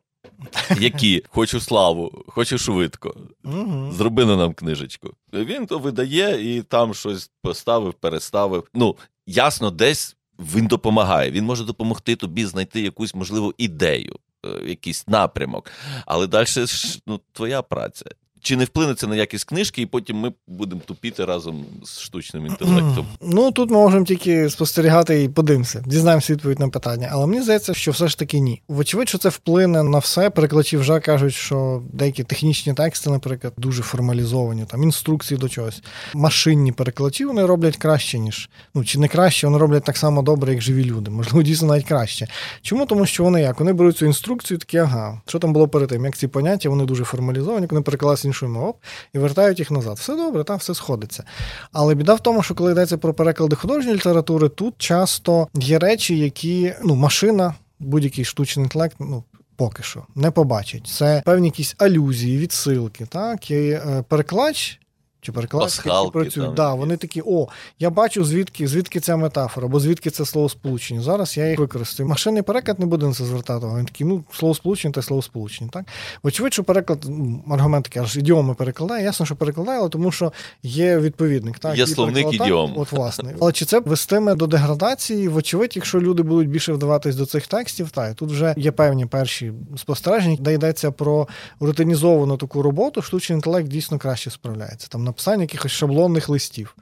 які хочу славу, хочу швидко. Мгм. Зроби на нам книжечку. Він то видає і там щось поставив, переставив. Ну, ясно, десь він допомагає. Він може допомогти тобі знайти якусь можливу ідею, е, якийсь напрямок. Але далі ж ну, твоя праця. Чи не вплине це на якість книжки, і потім ми будемо тупіти разом з штучним інтелектом? Ну тут ми можемо тільки спостерігати і подивимося, дізнаємося відповідь на питання. Але мені здається, що все ж таки ні. Вочевидь, що це вплине на все. Перекладачі вже кажуть, що деякі технічні тексти, наприклад, дуже формалізовані, там інструкції до чогось. Машинні перекладачі вони роблять краще, ніж ну чи не краще, вони роблять так само добре, як живі люди. Можливо, дійсно навіть краще. Чому? Тому що вони як? Вони беруть цю інструкцію, такі, ага, що там було перед тим? Як ці поняття, вони дуже формалізовані, вони переклали іншою мовою і вертають їх назад. Все добре, там все сходиться. Але біда в тому, що коли йдеться про переклади художньої літератури, тут часто є речі, які ну, машина, будь-який штучний інтелект, ну. Поки що не побачить. Це певні якісь алюзії, відсилки, так і е, перекладач чи перекладачі, які працюють. Да, вони такі: о, я бачу, звідки, звідки ця метафора, або звідки це словосполучення. Зараз я їх використаю. Машинний переклад не буде на це звертати. Він такий, ну, словосполучення та словосполучення. Так? Вочевидь, що переклад, ну, аргумент такий, аж ідіоми перекладає. Ясно, що перекладає, але тому що є відповідник. Так? Є І словник ідіом. От, власне. Але чи це вестиме до деградації? Вочевидь, якщо люди будуть більше вдаватись до цих текстів, так, і тут вже є певні перші спостереження, де йдеться про рутинізовану таку роботу, штучний інтелект дійсно краще справляється. Там написання якихось шаблонних листів.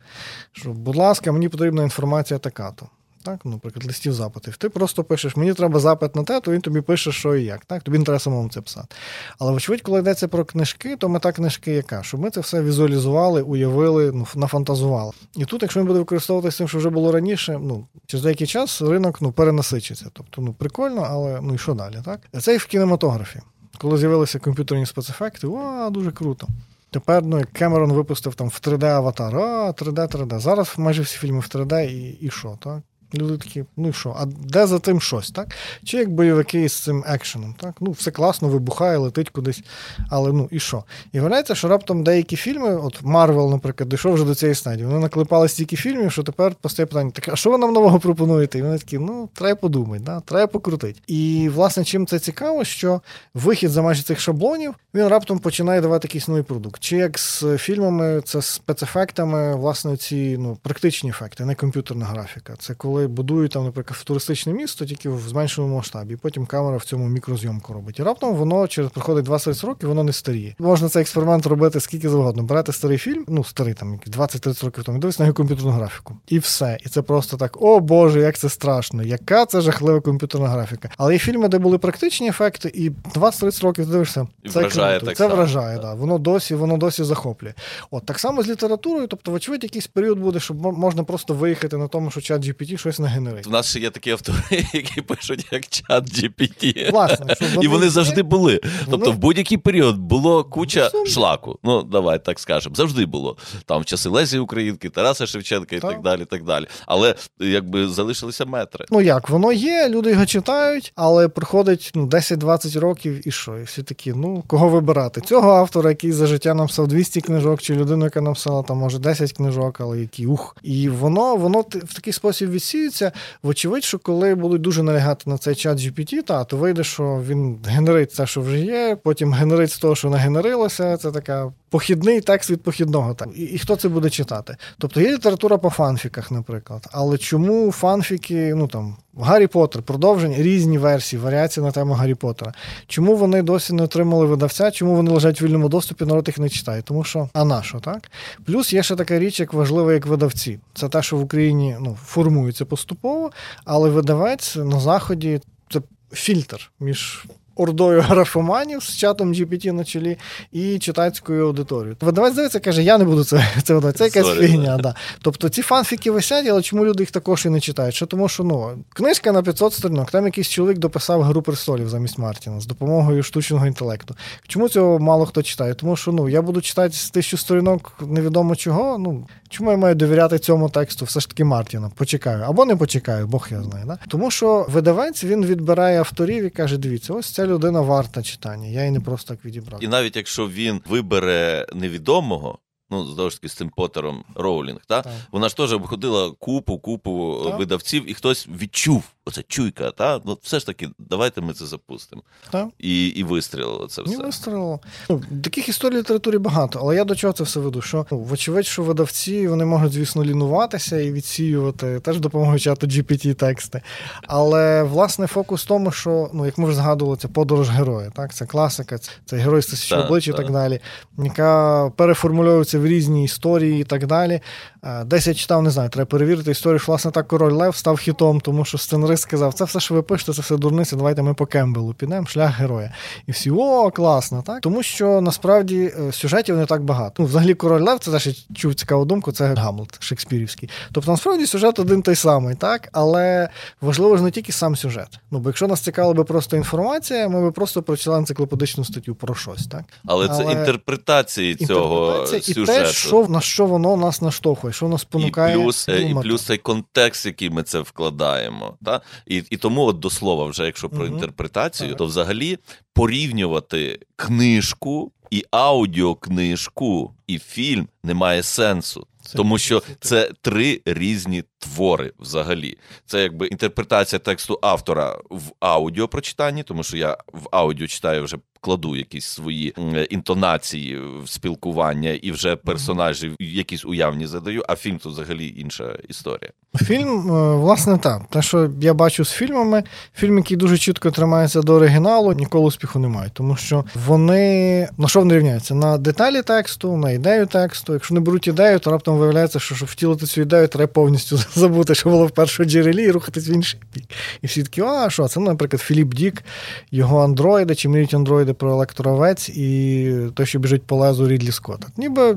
Що, будь ласка, мені потрібна інформація така-то. Так, ну, наприклад, листів запитів. Ти просто пишеш, мені треба запит на те, то він тобі пише, що і як. Так? Тобі не треба самому це писати. Але, вочевидь, коли йдеться про книжки, то мета книжки яка? Щоб ми це все візуалізували, уявили, ну, нафантазували. І тут, якщо він буде використовуватися тим, що вже було раніше, ну, через деякий час ринок ну, перенасичиться. Тобто, ну, прикольно, але ну і що далі? Так? Це і в кінематографі. Коли з'явилися комп'ютерні спецефекти, о, дуже круто. Тепер ну, Кемерон випустив там в 3D аватар, а 3D, 3D. Зараз майже всі фільми в 3D і, і що, так? Люди такі, ну і що, а де за тим щось, так? Чи як бойовики з цим екшеном, так? Ну, все класно, вибухає, летить кудись, але ну і що? І виявляється, що раптом деякі фільми, от Марвел, наприклад, дійшов вже до цієї стадії. Вони наклепали стільки фільмів, що тепер постає питання: так, а що ви нам нового пропонуєте? І вони такі, ну, треба подумати, да? треба покрутити. І, власне, чим це цікаво, що вихід за межі цих шаблонів він раптом починає давати якийсь новий продукт. Чи як з фільмами, це спецефектами, власне, ці ну, практичні ефекти, не комп'ютерна графіка. Це коли будують там, наприклад, футуристичне місто, тільки в зменшеному масштабі, і потім камера в цьому мікрозйомку робить. І раптом воно через проходить 20 років, воно не старіє. Можна цей експеримент робити скільки завгодно. Берете старий фільм, ну старий там 20-30 років тому, дивись на його комп'ютерну графіку. І все. І це просто так: о Боже, як це страшно! Яка це жахлива комп'ютерна графіка. Але є фільми, де були практичні ефекти, і 20-30 років ти дивишся. І Це вражає так це само. вражає, да. Воно досі, воно досі захоплює. От так само з літературою, тобто, вочевидь, якийсь період буде, що мо- можна просто виїхати на тому, що чат GPT щось нагенерить. В нас ще є такі автори, які пишуть як чат GPT. Власне, що І вони завжди були. Тобто, в будь-який період було куча Ну, шлаку. Ну, давай так скажемо. Завжди було. Там в часи Лесі Українки, Тараса Шевченка і Так. так далі. так далі. Але якби залишилися метри. Ну як, воно є, люди його читають, але проходить ну, 10-20 років і що? І всі такі, ну, кого вибирати? Цього автора, який за життя написав 200 книжок, чи людину, яка написала там, може, 10 книжок, але які ух. І воно, воно в такий спосіб відсіюється. Вочевидь, що коли будуть дуже налягати на цей чат GPT, та, то вийде, що він генерить те, що вже є, потім генерить з того, що нагенерилося. Це така похідний текст від похідного. Так. І, і хто це буде читати? Тобто є література по фанфіках, наприклад. Але чому фанфіки, ну там. Гаррі Поттер, продовження, різні версії, варіації на тему Гаррі Поттера. Чому вони досі не отримали видавця? Чому вони лежать в вільному доступі, народ їх не читає? Тому що, а на що, так? Плюс є ще така річ, як важлива, як видавці. Це те, що в Україні ну, формується поступово, але видавець на заході це фільтр між ордою графоманів з чатом GPT на чолі і читацькою аудиторією. Видавець дивиться, каже, я не буду це це видавати. Це якась Sorry, фігня. Да. Тобто ці фанфіки висять, але чому люди їх також і не читають? Що тому, що ну книжка на 500 сторінок, там якийсь чоловік дописав гру престолів замість Мартіна з допомогою штучного інтелекту. Чому цього мало хто читає? Тому що ну я буду читати з тисячу сторінок невідомо чого. Ну чому я маю довіряти цьому тексту? Все ж таки Мартіна. Почекаю або не почекаю, Бог я знаю. Да? Тому що видавець він відбирає авторів і каже: дивіться, ось ця людина варта читання. Я її не просто так відібрав. І навіть якщо він вибере невідомого. Ну, знову ж таки, з цим Поттером Роулінг, та? Так. вона ж теж обходила купу, купу Так. видавців, і хтось відчув оце чуйка, та? Ну, все ж таки, давайте ми це запустимо. Так. І, і вистрілило це все. вистрілило. Ну, таких історій в літературі багато, але я до чого це все веду? Що ну, вочевидь, що видавці вони можуть, звісно, лінуватися і відсіювати теж допомогою чату GPT тексти. Але власне фокус в тому, що ну, як ми вже згадували, це подорож героя. Так, це класика, це, це герой з тисячі Так, облич і так. так далі, яка переформульовується в різні історії і так далі. Е, Десь я читав, не знаю, треба перевірити історію, що власне так король Лев став хітом, тому що сценарист сказав, це все, що ви пишете, це все дурниця, давайте ми по Кембелу підемо, шлях героя. І всі о, класно, так? Тому що насправді е, сюжетів не так багато. Ну, взагалі, король Лев, це теж чув цікаву думку, це Гамлет Шекспірівський. Тобто, насправді сюжет один той самий, так? Але важливо ж не тільки сам сюжет. Ну, бо якщо нас цікавила би просто інформація, ми би просто прочитали енциклопедичну статтю про щось, так? Але, це інтерпретації цього Інтерпретація сюжету. те, що, на що воно нас наштовхує, що нас І плюс, думати. і плюс цей контекст, який ми це вкладаємо. Та? І, і тому, от до слова, вже якщо про угу. інтерпретацію, Так. то взагалі порівнювати книжку і аудіокнижку і фільм немає сенсу. Це Тому що це- три різні твори взагалі. Це якби інтерпретація тексту автора в аудіопрочитанні, тому що я в аудіо читаю вже кладу якісь свої інтонації в спілкування і вже персонажі якісь уявні задаю, а фільм то взагалі інша історія. Фільм, е, власне, так. Те, що я бачу з фільмами, фільм, який дуже чітко тримається до оригіналу, ніколи успіху не мають. Тому що вони на що вони рівняються? На деталі тексту, на ідею тексту. Якщо не беруть ідею, то раптом виявляється, що щоб втілити цю ідею, треба повністю забути, що було в першому джерелі, і рухатись в інший бік. І всі такі, а що? Це, наприклад, Філіп Дік, його андроїди, чи мріють андроїди про електровець і той, що біжить по лезу Рідлі Скотта. Ніби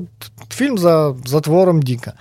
фільм за, за твором Діка.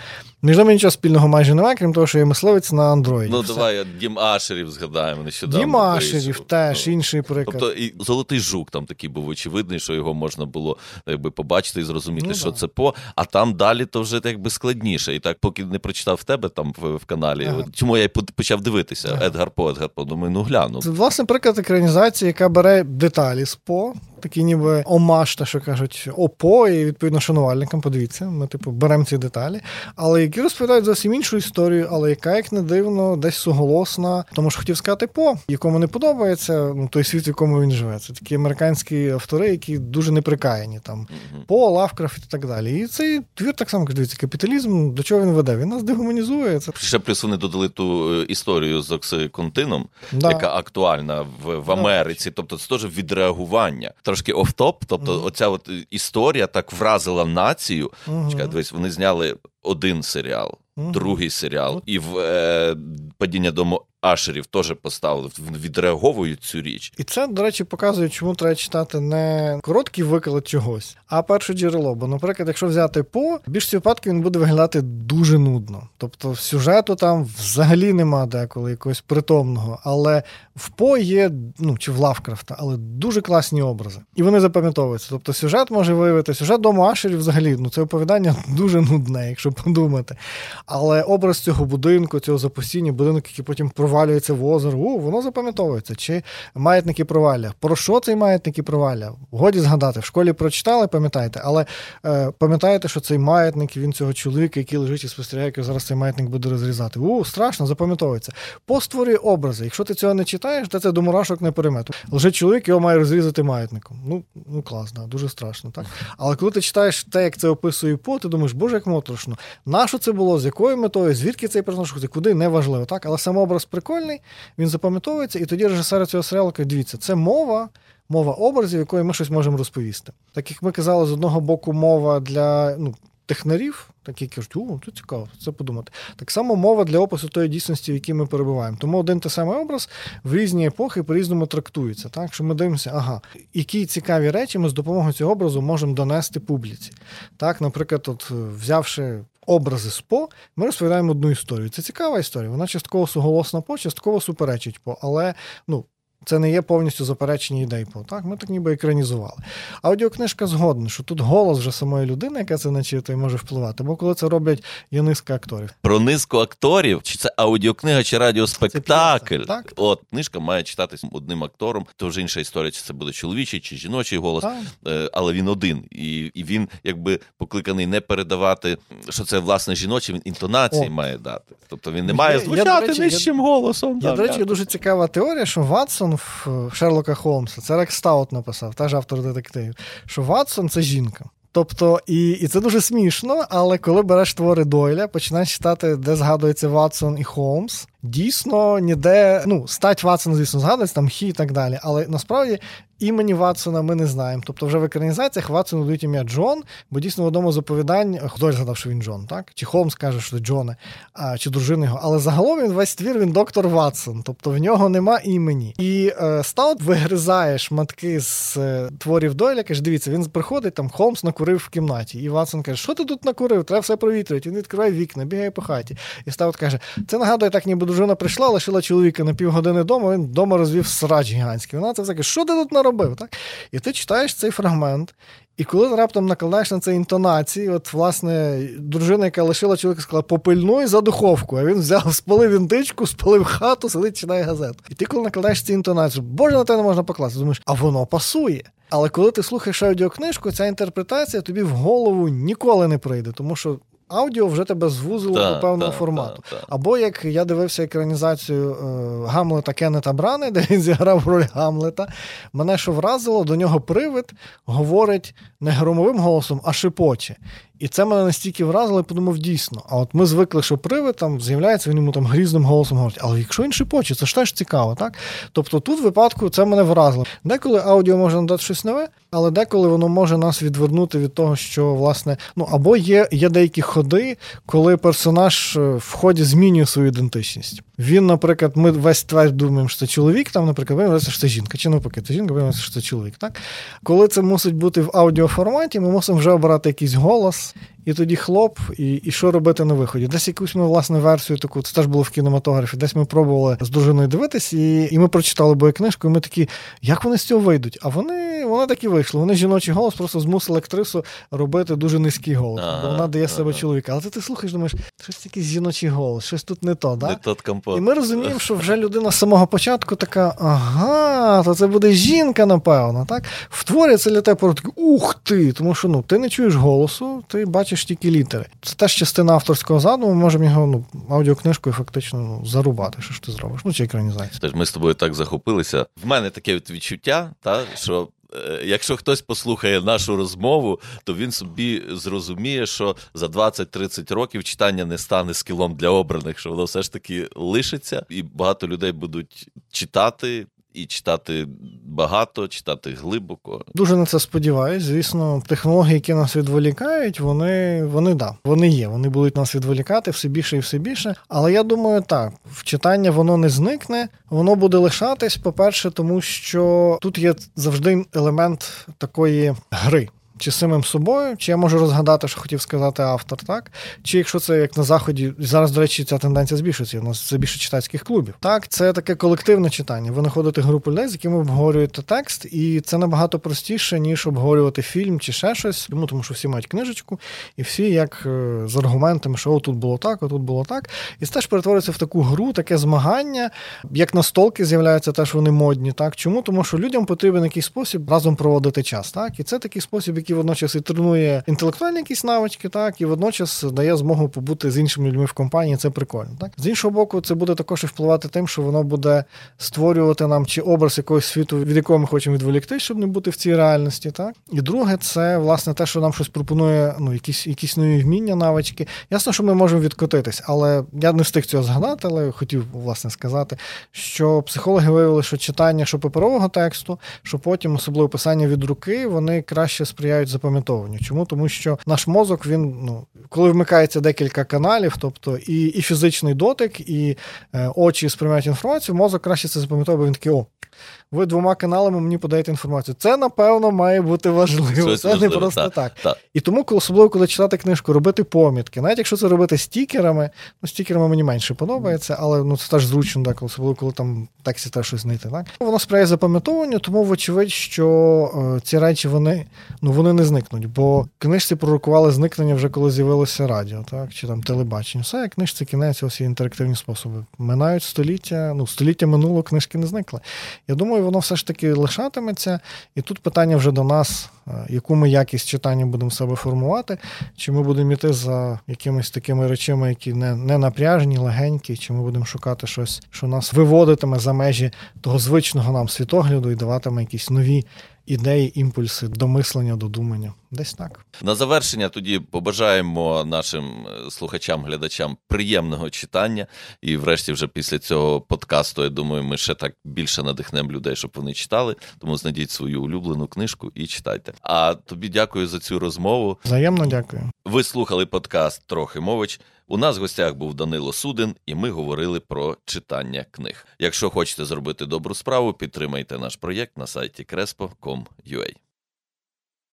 Між ними нічого спільного майже немає, крім того, що є мисливець на андроїді. Ну Все. давай Дім Ашерів згадаємо нещодавно. Дім Ашерів теж Ну, інший приклад. Тобто і золотий жук там такий був очевидний, що його можна було якби побачити і зрозуміти, Ну, що да. це по. А там далі то вже якби складніше. І так, поки не прочитав в тебе там в, в каналі. Ага. Чому я й почав дивитися? Ага. Едгар По, Едгар По. Думаю, ну гляну. Це власне приклад екранізації, яка бере деталі з по, такі ніби омаш, те, що кажуть, ОПО, і відповідно шанувальникам. Подивіться, ми типу беремо ці деталі, але які розповідають зовсім іншу історію, але яка, як не дивно, десь суголосна. Тому що хотів сказати по, якому не подобається ну, той світ, в якому він живе. Це такі американські автори, які дуже неприкаяні там. По Лавкрафт і так далі. І цей твір так само дивіться, капіталізм, до чого він веде? Він нас дегуманізує. Це Ще плюс вони додали ту е, історію з оксиконтином, да. яка актуальна в, в Америці. Тобто це теж відреагування. Трошки офтоп. Тобто, Мгм. оця от історія так вразила націю. Мгм. Чекай, дивись, вони зняли один серіал, Мгм. другий серіал, і в е, падіння дому Ашерів теж поставили, відреаговують цю річ. І це, до речі, показує, чому треба читати не короткий виклад чогось, а перше джерело. Бо, наприклад, якщо взяти по, більшості випадків він буде виглядати дуже нудно. Тобто сюжету там взагалі нема деколи якогось притомного. Але в по є, ну чи в Лавкрафта, але дуже класні образи. І вони запам'ятовуються. Тобто сюжет може виявити. Сюжет дому Ашерів взагалі, ну це оповідання дуже нудне, якщо подумати. Але образ цього будинку, цього запустіння, будинок, який потім провалюється в озеро, у, воно запам'ятовується. Чи маятники провалля? Про що цей маятники провалля? Годі згадати. В школі прочитали, пам'ятаєте, але е, пам'ятаєте, що цей маятник він цього чоловіка, який лежить і спостерігає, як зараз цей маятник буде розрізати. У, страшно, запам'ятовується. Постворює образи. Якщо ти цього не читаєш, то це до мурашок не перемет. Лежить чоловік, його має розрізати маятником. Ну, ну клас, да, дуже страшно, так? Але коли ти читаєш те, як це описує по, ти думаєш, боже, як моторошно. Нащо це було? З якою метою? Звідки цей персонаж? Куди неважливо, так? Але сам образ прикольний, він запам'ятовується, і тоді режисери цього серіалу кажуть, дивіться, це мова. Мова образів, якою ми щось можемо розповісти. Так як ми казали, з одного боку, мова для ну, технарів, такі кажуть, о, це цікаво, це подумати. Так само мова для опису тої дійсності, в якій ми перебуваємо. Тому один той самий образ в різні епохи по-різному трактується. Так, що ми дивимося, ага, які цікаві речі ми з допомогою цього образу можемо донести публіці. Так, наприклад, от взявши. Образи СПО, ми розповідаємо одну історію. Це цікава історія. Вона частково суголосна по, частково суперечить по. Але ну, це не є повністю заперечення ідей. Так, ми так ніби екранізували. Аудіокнижка згодна, що тут голос вже самої людини, яка це начитує, може впливати. Бо коли це роблять є низка акторів. Про низку акторів, чи це аудіокнига, чи радіоспектакль. Це так. От книжка має читатись одним актором. То вже інша історія, чи це буде чоловічий, чи жіночий голос, Так. Е, але він один. І і він якби покликаний не передавати, що це власне жіночий, він інтонації О. має дати. Тобто він не має Я- я, звучати до речі, нижчим голосом. Я, до речі, дуже цікава теорія, що Ватсон в Шерлока Холмса, це Рек Стаут написав, теж автор детективів, що Ватсон це жінка. Тобто, і, і це дуже смішно, але коли береш твори Дойля, починаєш читати, де згадується Ватсон і Холмс, дійсно ніде, ну, стать Ватсона, звісно, згадується, там хі і так далі. Але насправді імені Ватсона ми не знаємо. Тобто, вже в екранізаціях Ватсону дають ім'я Джон, бо дійсно в одному з оповідань Дойль згадав, що він Джон, так? Чи Холмс каже, що це Джоне, а, чи дружина його. Але загалом він весь твір, він доктор Ватсон, тобто в нього нема імені. І е, Стаут вигризає шматки з е, творів Дойля, каже, дивіться, він приходить, там Холмс накурив в кімнаті. І Ватсон каже, що ти тут накурив? Треба все провітрити. Він відкриває вікна, бігає по хаті. І Стаут каже: це нагадує, так ніби дружина прийшла, лишила чоловіка на півгодини вдома, він вдома розвів срач гігантський. Вона це все каже, що ти тут наробив? Так? І ти читаєш цей фрагмент. І коли ти раптом накладаєш на це інтонації, от, власне, дружина, яка лишила чоловіка, сказала, попильнуй за духовку. А він взяв, спалив індичку, спалив хату, сидить, читає газету. І ти, коли накладаєш ці інтонації, боже, на те не можна покласти. Думаєш, а воно пасує. Але коли ти слухаєш аудіокнижку, ця інтерпретація тобі в голову ніколи не прийде, тому що аудіо вже тебе звузило Та, до певного та, формату. та. Або як я дивився екранізацію е, Гамлета Кеннета Брани, де він зіграв роль Гамлета. Мене що вразило, до нього привид говорить не громовим голосом, а шепоче. І це мене настільки вразило, я подумав, дійсно. А от ми звикли, що привид там з'являється, він йому там грізним голосом говорить. Але якщо він шепоче, це ж теж цікаво, так? Тобто тут в випадку це мене вразило. Деколи аудіо може надати щось нове, але деколи воно може нас відвернути від того, що власне, ну або є, є деякі ходи, коли персонаж е, в ході змінює свою ідентичність. Він, наприклад, ми весь твер думаємо, що це чоловік, там, наприклад, виявляється, що це жінка, чи навпаки, це жінка, виявляється, що це чоловік. Так? Коли це мусить бути в аудіоформаті, ми мусимо вже обрати якийсь голос, і тоді хлоп, і, і що робити на виході. Десь якусь ми власне версію таку, це теж було в кінематографі, десь ми пробували з дружиною дивитись, і, і ми прочитали боєкнижку, і ми такі, як вони з цього вийдуть? А вони, вони так і вийшли. Вони жіночий голос просто змусили актрису робити дуже низький голос, бо вона дає Ага, себе чоловіка. Але ти, ти слухаєш, думаєш, щось якийсь жіночий голос, щось тут не то, да? Не тот компот. І ми розуміємо, що вже людина з самого початку така: ага, то це буде жінка, напевно. Так? В творі це для тебе таке, ух ти! Тому що ну, ти не чуєш голосу, ти бачиш тільки літери. Це теж частина авторського задуму, ми можемо його ну, аудіокнижкою фактично ну, зарубати. Що ж ти зробиш? Ну, чи екранізація. Тож ми з тобою так захопилися. В мене таке відчуття, та, що е, якщо хтось послухає нашу розмову, то він собі зрозуміє, що за 20-30 років читання не стане скілом для обраних, що воно все ж таки лишиться, і багато людей будуть читати. І читати багато, читати глибоко. Дуже на це сподіваюсь. Звісно, технології, які нас відволікають, вони, вони да, вони є. Вони будуть нас відволікати все більше і все більше. Але я думаю, так, читання воно не зникне, воно буде лишатись, по-перше, тому що тут є завжди елемент такої гри. Чи самим собою, чи я можу розгадати, що хотів сказати автор, так? Чи якщо це як на заході, зараз, до речі, ця тенденція збільшується. У нас це більше читацьких клубів. Так, це таке колективне читання. Ви знаходите групу людей, з якими обговорюєте текст, і це набагато простіше, ніж обговорювати фільм чи ще щось. Тому, тому що всі мають книжечку, і всі як е, з аргументами, що отут було так, отут було так. І це теж перетворюється в таку гру, таке змагання. Як настолки з'являються, теж вони модні. Так чому? Тому що людям потрібен якийсь спосіб разом проводити час. Так, і це такий спосіб, який водночас і тренує інтелектуальні якісь навички, так і водночас дає змогу побути з іншими людьми в компанії. Це прикольно. Так з іншого боку, це буде також і впливати тим, що воно буде створювати нам чи образ якогось світу, від якого ми хочемо відволікти, щоб не бути в цій реальності. Так і друге, це власне те, що нам щось пропонує, ну якісь якісь нові вміння, навички. Ясно, що ми можемо відкотитись, але я не встиг цього згадати, але хотів власне сказати, що психологи виявили, що читання що паперового тексту, що потім особливо писання від руки, вони краще сприяють сприяють запам'ятовуванню. Чому? Тому що наш мозок, він, ну, коли вмикається декілька каналів, тобто і, і фізичний дотик, і е, очі сприймають інформацію, мозок краще це запам'ятовує, бо він такий, о, ви двома каналами мені подаєте інформацію. Це, напевно, має бути важливо. Щось це не просто так, так. так. І тому, особливо, коли читати книжку, робити помітки. Навіть якщо це робити стікерами, ну, стікерами мені менше подобається, але ну, це теж зручно, так, особливо, коли там в тексті треба щось знайти. Так? Воно сприяє запам'ятовуванню, тому, вочевидь, що е, ці речі вони, ну, вони не зникнуть, бо книжці пророкували зникнення вже коли з'явилося радіо, так, чи там телебачення. Все, книжці кінець, ось є інтерактивні способи. Минають століття, ну, століття минуло, книжки не зникли. Я думаю, воно все ж таки лишатиметься. І тут питання вже до нас, е, яку ми якість читання будемо себе формувати, чи ми будемо йти за якимись такими речами, які не, не напряжені, легенькі, чи ми будемо шукати щось, що нас виводитиме за межі того звичного нам світогляду і даватиме якісь нові ідеї, імпульси до мислення, до думання. Десь так. На завершення тоді побажаємо нашим е, слухачам, глядачам приємного читання. І, врешті, вже після цього подкасту, я думаю, ми ще так більше надихнемо людей, щоб вони читали. Тому знайдіть свою улюблену книжку і читайте. А тобі дякую за цю розмову. Взаємно дякую. Ви слухали подкаст Трохи мович. У нас в гостях був Данило Судин, і ми говорили про читання книг. Якщо хочете зробити добру справу, підтримайте наш проєкт на сайті crespo.com.ua.